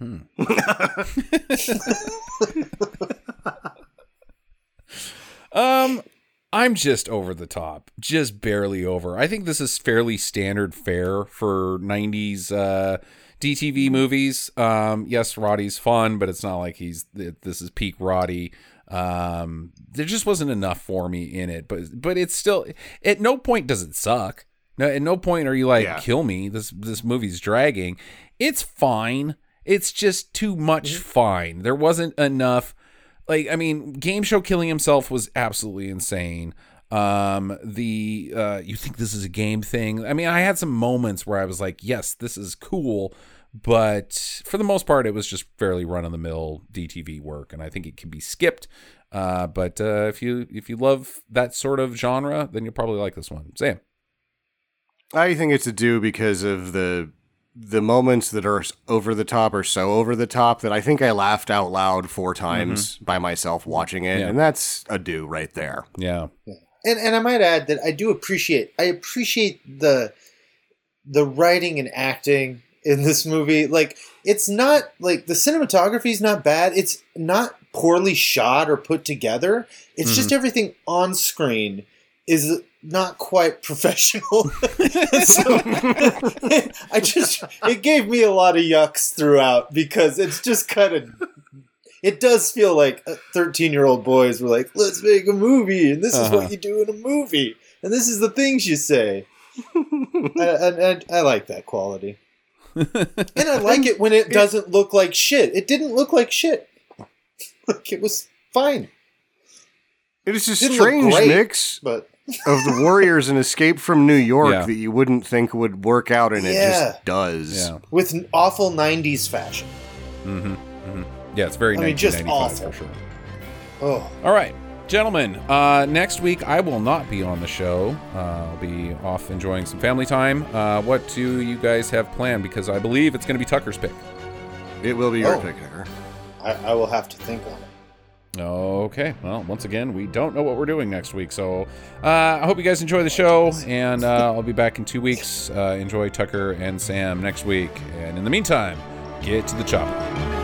Um, I'm just over the top, just barely over. I think this is fairly standard fare for '90s uh, DTV movies. Um, yes, Roddy's fun, but it's not like he's this is peak Roddy. Um, there just wasn't enough for me in it, but but it's still at no point does it suck. No, at no point are you like Yeah. kill me. This this movie's dragging. It's fine. It's just too much fine. There wasn't enough like I mean, game show killing himself was absolutely insane. Um, the uh, you think this is a game thing? I mean, I had some moments where I was like, yes, this is cool, but for the most part, it was just fairly run of the mill DTV work, and I think it can be skipped. Uh, but uh, if you if you love that sort of genre, then you'll probably like this one. Sam, I think it's a do because of the the moments that are over the top are so over the top that I think I laughed out loud four times by myself watching it, Mm-hmm. Yeah. and that's a do right there. yeah, And and I might add that I do appreciate I appreciate the the writing and acting in this movie. Like it's not like the cinematography is not bad. It's not poorly shot or put together. It's just everything on screen is not quite professional. so, I just it gave me a lot of yucks throughout because it's just kind of it does feel like thirteen year old boys were like, let's make a movie, and this is Uh-huh. what you do in a movie, and this is the things you say. and, and, and I like that quality, and I like it when it doesn't look like shit. It didn't look like shit. like it was fine, It is a strange great. mix but of the Warriors and Escape from New York Yeah. that you wouldn't think would work out, and it just does. Yeah. with awful '90s fashion. hmm hmm Yeah, it's very I mean, just 1995 awful. for sure. Oh, All right, gentlemen. Uh, next week I will not be on the show. Uh, I'll be off enjoying some family time. Uh, what do you guys have planned? Because I believe it's going to be Tucker's pick. It will be your Oh. pick, Tucker. I, I will have to think on it. Okay. Well, once again, we don't know what we're doing next week. So uh, I hope you guys enjoy the show, and uh, I'll be back in two weeks. Uh, enjoy Tucker and Sam next week. And in the meantime, get to the chopper.